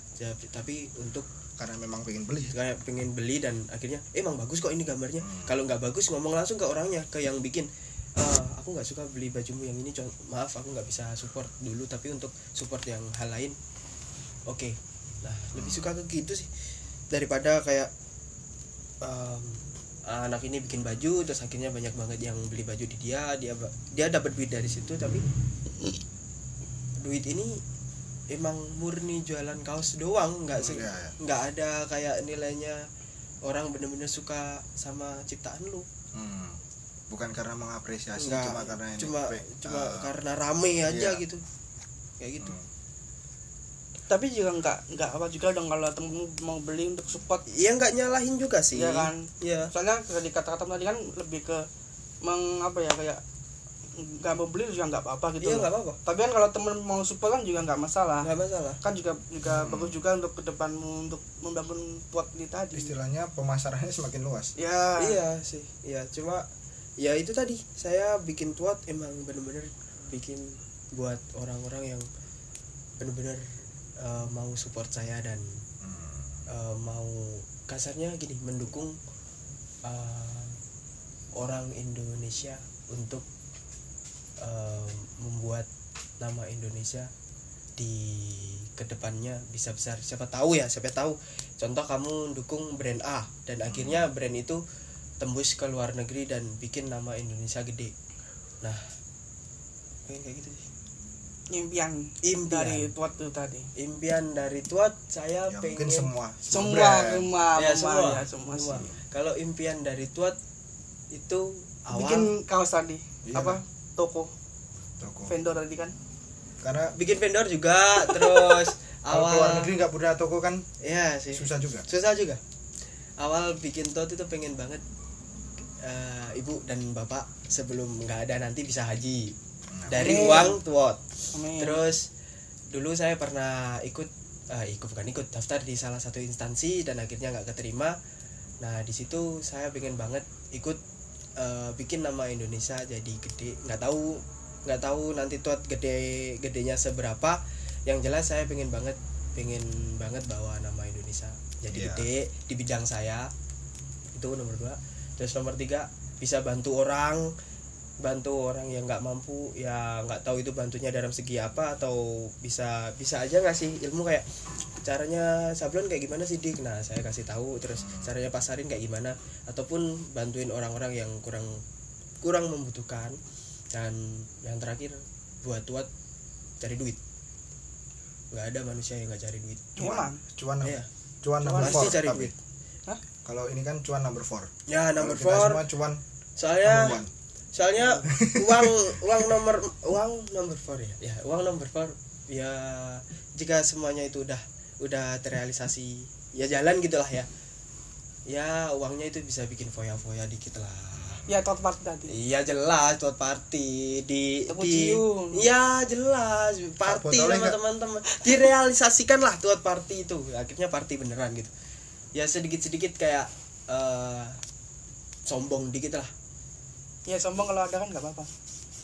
Tapi untuk karena memang pengen beli kayak pengen beli dan akhirnya "Eh, emang bagus kok ini gambarnya. Hmm. kalau nggak bagus ngomong langsung ke orangnya ke yang bikin "Eh, aku nggak suka beli bajumu yang ini maaf aku nggak bisa support dulu tapi untuk support yang hal lain oke. Nah lebih suka ke gitu sih daripada kayak em, anak ini bikin baju terus akhirnya banyak banget yang beli baju di dia dia dia dapat duit dari situ tapi duit ini emang murni jualan kaos doang nggak se- Iya, iya. nggak ada kayak nilainya orang bener-bener suka sama ciptaan lu Hmm. bukan karena mengapresiasi nggak cuma karena ini cuma pe- cuma eh, karena rame aja iya. gitu kayak gitu hmm. tapi juga nggak nggak apa juga dong kalau temen mau beli untuk support Iya nggak nyalahin juga sih Iya kan? Iya. soalnya dari kata-kata tadi kan lebih ke meng apa ya kayak nggak mau beli juga nggak apa-apa gitu iya nggak apa-apa. Tapi kan kalau temen mau support kan juga nggak masalah. Nggak masalah. Kan juga juga Hmm. bagus juga untuk kedepanmu untuk membangun buat ini tadi. Istilahnya pemasarannya semakin luas. Ya iya sih iya. Cuma ya itu tadi. Saya bikin tuat emang bener-bener bikin buat orang-orang yang bener-bener eh, mau support saya dan Hmm. eh, mau kasarnya gini mendukung eh, orang Indonesia untuk eh, membuat nama Indonesia di ke depannya bisa besar. Siapa tahu ya siapa tahu. Contoh kamu dukung brand A dan akhirnya brand itu tembus ke luar negeri dan bikin nama Indonesia gede. Nah pengen kayak gitu sih. Impian Impian. dari tuat itu tadi. Impian dari tuat saya ya pengen semua. semua semua ya semua ya semua, semua. sih. kalau impian dari tuat itu awal bikin kaos tadi. Iya. apa toko. Toko. Vendor tadi kan. Karena bikin vendor juga terus awal keluar negeri nggak punya toko kan ya sih. susah juga. Susah juga. Awal bikin tot itu pengen banget eh, ibu dan bapak sebelum nggak ada nanti bisa haji. Dari Amin. uang tuot Amin. terus dulu saya pernah ikut eh, ikut bukan ikut daftar di salah satu instansi dan akhirnya nggak keterima. Nah di situ saya pengen banget ikut eh, bikin nama Indonesia jadi gede. Nggak tahu nggak tahu nanti tuat gede gedenya seberapa. Yang jelas saya pengen banget pengen banget bawa nama Indonesia. Jadi Iya. gede di bidang saya. Itu nomor dua. Terus nomor tiga bisa bantu orang. Bantu orang yang nggak mampu ya nggak tahu itu bantunya dalam segi apa atau bisa bisa aja ngasih ilmu kayak caranya sablon kayak gimana sih dik? Nah saya kasih tahu terus caranya pasarin kayak gimana ataupun bantuin orang-orang yang kurang kurang membutuhkan dan yang terakhir buat tuat cari duit. Nggak ada manusia yang nggak cari duit. Emang? cuan Iya. cuan number pasti four cari tapi. duit. Kalau ini kan cuan number four. Ya number kita four. semua cuan soalnya number one. soalnya uang uang nomor uang nomor four ya? Ya uang nomor four ya jika semuanya itu udah udah terrealisasi. Ya jalan gitulah ya. Ya uangnya itu bisa bikin foya-foya dikit lah. Ya tot part tadi. Iya jelas buat party di Tepuk di iya jelas. Party botolnya sama teman-teman. Direalisasikan lah buat party itu. Akhirnya party beneran gitu. Ya sedikit-sedikit kayak eh sombong dikit lah. Ya sombong kalau ada kan nggak apa-apa.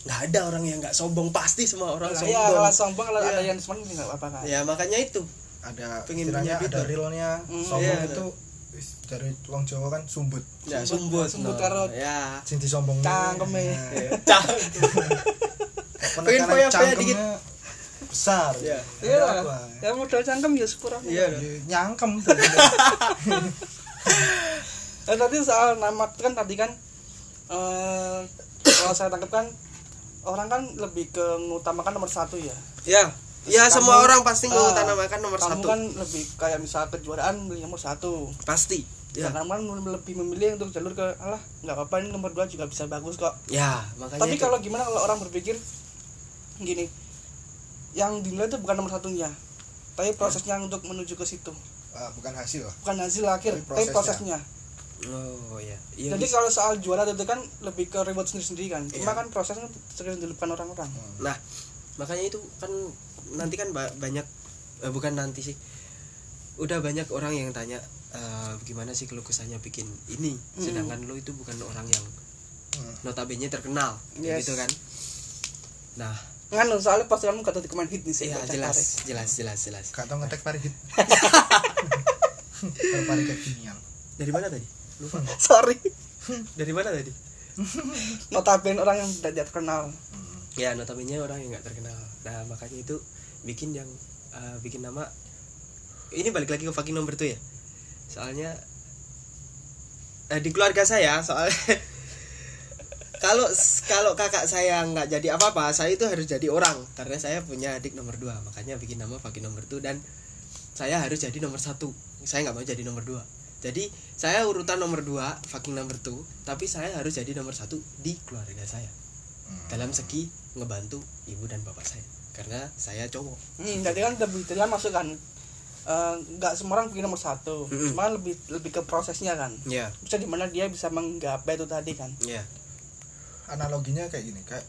Nggak ada orang yang nggak sombong. Pasti semua orang Lah, sombong. ya kalau sombong kalau Iya. ada yang sombong nggak apa-apa. Kan ya makanya itu ada Pengen ada realnya. Hmm, sombong iya. itu wis, dari wong Jawa kan sumbut. Ya Sumbut, sumbut karo- ya. Cinti sombong Cangkeme. Cah. penekanan foya-foya cangkemnya besar. Iya. iya. ya modal cangkem ya syukur aku iya Ya, nyangkem. Eh, tadi soal nama itu kan tadi kan eh kalau saya tangkap kan orang kan lebih ke mengutamakan nomor satu ya. Ya ya Kamu- semua orang pasti eh, mengutamakan nomor kamu satu kan lebih kayak misal kejuaraan beli nomor satu pasti ya. ya kan lebih memilih untuk jalur ke alah nggak apa-apa ini nomor dua juga bisa bagus kok ya makanya tapi itu. kalau gimana kalau orang berpikir gini yang dinilai itu bukan nomor satunya tapi prosesnya untuk menuju ke situ Ah, bukan hasil bukan hasil akhir Tapi tapi prosesnya. prosesnya oh ya Iya, jadi bisa. kalau soal juara itu kan lebih ke reward sendiri sendiri kan cuma Iya. kan prosesnya sering dilupakan orang-orang nah makanya itu kan nanti kan ba- banyak eh, bukan nanti sih. Udah banyak orang yang tanya eh, gimana sih keluh kesahnya bikin ini? Sedangkan lo itu bukan orang yang Hmm. notabene terkenal Yes. gitu kan. Nah. Kan soalnya pasti kamu kata di komen hit nih sih iya buat jelas jelas jelas jelas. Gak tau ngetek parigit Kalau parigit kekinian. Dari mana tadi? Lupa. Sorry. Dari mana tadi? Notabene orang yang tidak terkenal. Ya notabene orang yang nggak terkenal. Nah makanya itu bikin yang eh, bikin nama. Ini balik lagi ke fucking nomor tuh ya. Soalnya eh, di keluarga saya soalnya kalau kalau kakak saya nggak jadi apa apa saya itu harus jadi orang. Karena saya punya adik nomor dua makanya bikin nama fucking nomor tuh dan saya harus jadi nomor satu. Saya nggak mau jadi nomor dua. Jadi saya urutan nomor dua fucking nomor tuh tapi saya harus jadi nomor satu di keluarga saya. Dalam segi ngebantu ibu dan bapak saya karena saya cowok. Hmm, jadi kan lebih dalam masuk kan Eh, nggak semua orang bikin nomor satu. Mm-mm. cuma lebih lebih ke prosesnya kan. Ya bisa di mana dia bisa menggapai itu tadi kan. Ya analoginya kayak gini kayak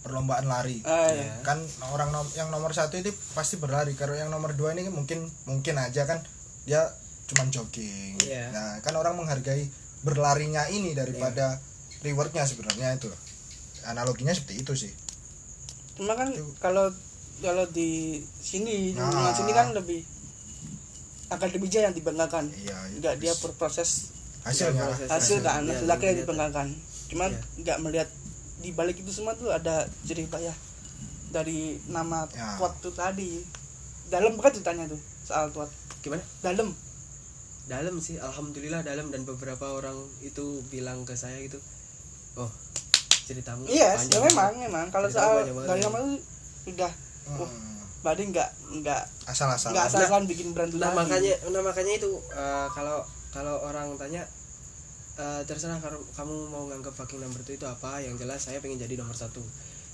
perlombaan lari. Eh, Iya. kan orang nom- yang nomor satu ini pasti berlari. Kalau yang nomor dua ini mungkin mungkin aja kan dia cuman jogging. Iya. nah kan orang menghargai berlarinya ini daripada rewardnya sebenarnya itu analoginya seperti itu sih cuma kan Itu. kalau kalau di sini di Nah. lingkungan sini kan lebih akademija yang dibanggakan iya nggak dia berproses hasilnya hasil kan Iya, hasil akhirnya iya. dibanggakan cuman Iya. nggak melihat di balik itu semua tuh ada jerih payah dari nama Ya. tuat itu tadi dalam kan ceritanya tuh soal tuat gimana dalam dalam sih alhamdulillah dalam dan beberapa orang itu bilang ke saya gitu oh ceritamu iya panjang ya memang banget." memang kalau soal ya. itu sudah oh, Hmm. berarti nggak nggak asal-asal nggak asal-asalan bikin brand tuh nah tadi. makanya nah makanya itu eh, kalau kalau orang tanya eh, terserah kalau kamu mau nganggap fucking number two itu apa yang jelas saya pengen jadi nomor satu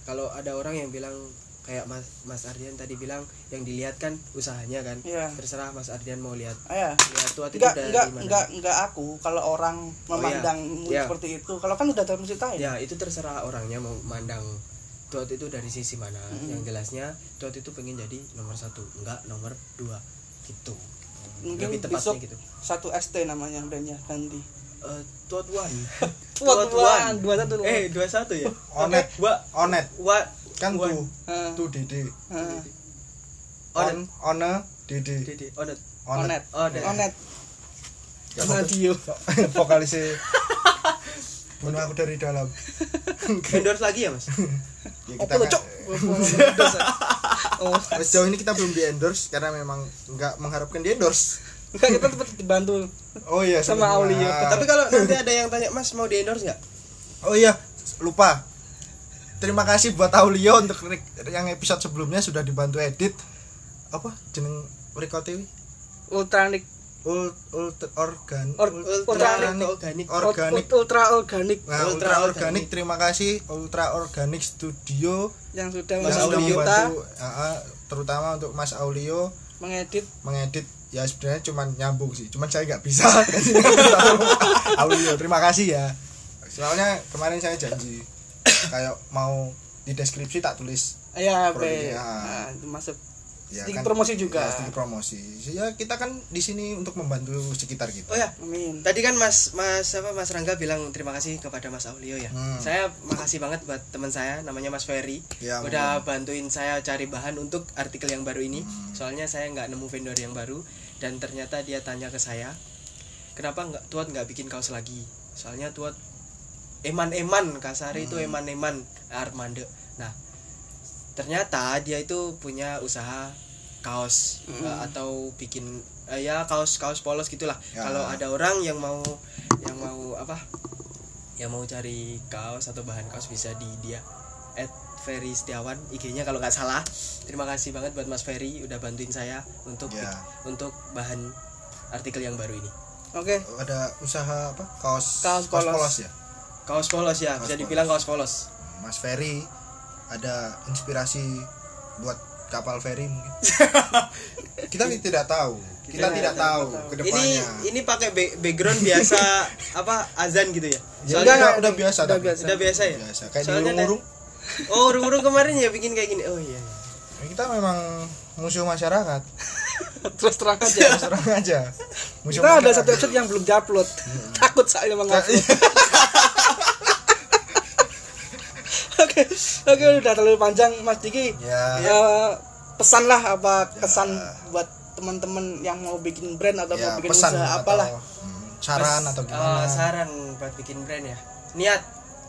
kalau ada orang yang bilang kayak mas mas Ardian tadi bilang yang dilihat kan usahanya kan Iya. terserah mas Ardian mau lihat Iya. lihat tuat itu Enggak, dari enggak, enggak aku kalau orang memandang Iya. seperti itu. Kalau kan udah dalam ceritain. ya itu terserah orangnya mau mandang tuat itu dari sisi mana yang jelasnya tuat itu pengen jadi nomor satu enggak nomor dua gitu Mungkin lebih besok tepatnya gitu satu ST namanya brandnya ganti. Eh, tuat one Tuat one, dua satu loh. eh dua satu ya Onet. onet wa kan tuh tuh dede on one dede Dede, onet Onet. Onet. Onet. Ya, Radio. vokalisnya Bunuh aku dari dalam endorse lagi ya mas ya, kita kan- Cok? Oh, sejauh ini kita belum di endorse karena memang nggak mengharapkan di endorse enggak kita tetap dibantu. oh iya Sama. Aulio. tapi kalau nanti ada yang tanya mas mau di endorse nggak oh iya lupa terima kasih buat Aulio untuk yang episode sebelumnya sudah dibantu edit. Apa jeneng recordnya Ultranik. Ult ult organ Or- ultra Organik. organik organik ultra organik Nah, Ultra ultra, Organik. organik terima kasih Ultra Organik Studio. Yang sudah Mas yang sudah membantu Aulio. membantu ah, terutama untuk Mas Aulio. Mengedit. Mengedit. Ya sebenarnya cuman nyambung sih. Cuman saya nggak bisa. Aulio terima kasih ya. Soalnya kemarin saya janji kayak mau di deskripsi tak tulis ya be. ya. nah, itu masuk. Ya Sedikit promosi juga. ya, sedikit promosi. Ya kita kan di sini untuk membantu sekitar kita. Oh ya amin. Tadi kan mas mas apa mas Rangga bilang terima kasih kepada mas Aulio ya. Hmm. saya makasih banget buat teman saya namanya mas Ferry. Ya, udah bantuin saya cari bahan untuk artikel yang baru ini. Hmm. soalnya saya nggak nemu vendor yang baru dan ternyata dia tanya ke saya kenapa nggak tuat nggak bikin kaos lagi? Soalnya tuat eman-eman kasari itu Hmm. eman-eman Armando nah ternyata dia itu punya usaha kaos Hmm. eh, atau bikin eh, ya kaos kaos polos gitulah Ya. kalau ada orang yang mau yang mau apa yang mau cari kaos atau bahan kaos bisa di dia at Ferry Setiawan IG-nya kalau nggak salah terima kasih banget buat Mas Ferry udah bantuin saya untuk Ya. untuk bahan artikel yang baru ini oke ada usaha apa kaos Kaos polos. polos ya kaos polos ya Kaos bisa polos. dibilang kaos polos. Mas Ferry ada inspirasi buat kapal ferry mungkin. Kita tidak tahu. Kita, Kita tidak tahu tahu. ke ini depannya. ini pakai ba- background biasa apa azan gitu ya? Ya, soalnya udah, udah biasa udah tapi. biasa. udah biasa ya? Biasa. Kayak Soalnya di urung oh urung-urung kemarin ya bikin kayak gini. Oh iya, iya. Ya, kita memang musuh masyarakat. Terus terang aja. Terus terang aja. Musuh kita ada masyarakat. satu episode yang belum diupload. Takut soalnya mengupload oke udah terlalu panjang Mas Diki. Ya. Eh, pesan lah apa kesan buat teman-teman yang mau bikin brand atau ya mau bikin pesan usaha atau apalah. hmm, saran Pas- atau eh, gimana? saran buat bikin brand ya. Niat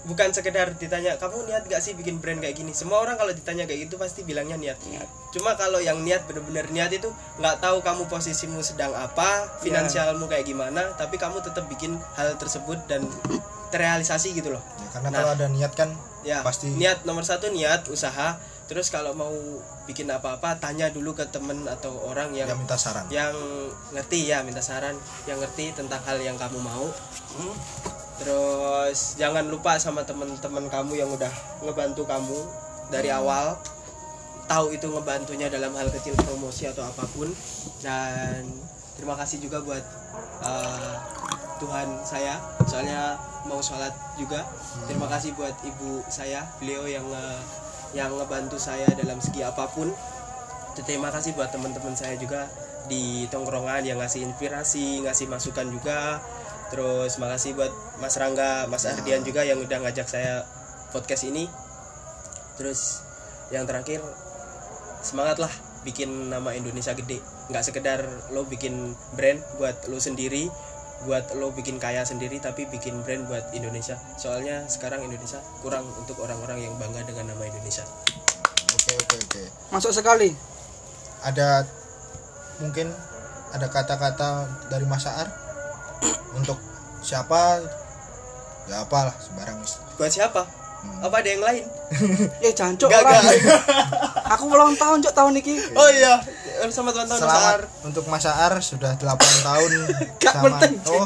bukan sekedar ditanya kamu niat gak sih bikin brand kayak gini? Semua orang kalau ditanya kayak gitu pasti bilangnya niat. Niat. cuma kalau yang niat bener-bener niat itu nggak tahu kamu posisimu sedang apa finansialmu kayak gimana tapi kamu tetap bikin hal tersebut dan terrealisasi gitu loh. Ya, karena Nah. kalau ada niat kan ya pasti niat nomor satu niat usaha. Terus kalau mau bikin apa-apa tanya dulu ke temen atau orang yang yang minta saran. yang ngerti ya minta saran. Yang ngerti tentang hal yang kamu mau. Hmm. terus jangan lupa sama teman-teman kamu yang udah ngebantu kamu dari awal. Tahu itu ngebantunya dalam hal kecil promosi atau apa pun. Dan terima kasih juga buat uh, Tuhan saya. Soalnya mau sholat juga. Terima kasih buat ibu saya beliau yang uh, yang ngebantu saya dalam segi apa pun. Terima kasih buat teman-teman saya juga di tongkrongan yang ngasih inspirasi ngasih masukan juga. Terus makasih buat Mas Rangga Mas Ardian juga yang udah ngajak saya podcast ini. Terus yang terakhir semangatlah bikin nama Indonesia gede. Nggak sekedar lo bikin brand buat lo sendiri buat lo bikin kaya sendiri tapi bikin brand buat Indonesia. Soalnya sekarang Indonesia kurang untuk orang-orang yang bangga dengan nama Indonesia. Oke oke oke. Masuk sekali. Ada mungkin ada kata-kata dari Mas Aar untuk siapa? Ya apalah sembarang. Wis. buat siapa apa ada yang lain? Ya jancuk Gak, orang. gak. aku ulang tahun cok tahun ini. Oh iya selamat ulang tahun Selamat Ar. untuk Mas Aar sudah 8 tahun Gak penting, oh.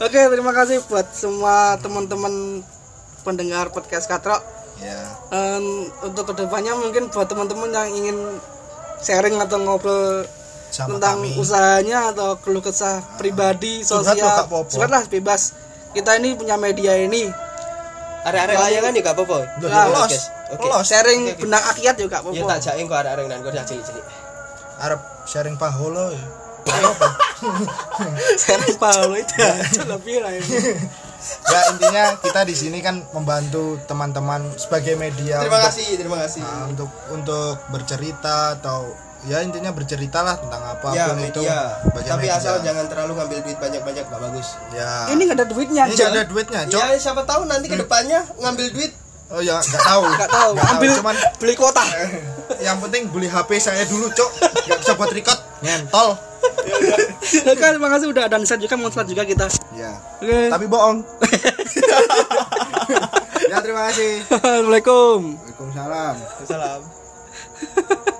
Oke terima kasih buat semua teman-teman pendengar podcast katrok. Ya. Em, untuk ke depannya mungkin buat teman-teman yang ingin sharing atau ngobrol sama tentang kami. usahanya atau keluh kesah pribadi Curhat loh, sosial Kak Popo. curhat lah bebas. Kita ini punya media ini arek-arek layangan ya gak apa-apa. Oke. los sharing benang akiat juga ya Popo tak jain kok arek-arek nan kok cilik-cilik. Arab sharing paholo ya. Sharing Paulo itu aja lebih lah ini. ya intinya kita di sini kan membantu teman-teman sebagai media terima untuk- kasih terima kasih. Nah, untuk untuk bercerita atau ya intinya bercerita lah tentang apa pun ya itu. media sebagai tapi media. asal jangan terlalu ngambil duit banyak-banyak gak bagus. Ya. Ini nggak ada duitnya ini nggak ada duitnya cok ya siapa tahu nanti ke depannya ngambil duit. Oh ya nggak tahu. Nggak tahu. Nggak ambil cuman beli kuota. yang penting beli HP saya dulu cok nggak bisa buat record. Ngentol oke terima kasih udah ada Nissan juga mau juga kita. Ya. Oke. Tapi bohong. Ya terima kasih. Assalamualaikum. Waalaikumsalam. Salam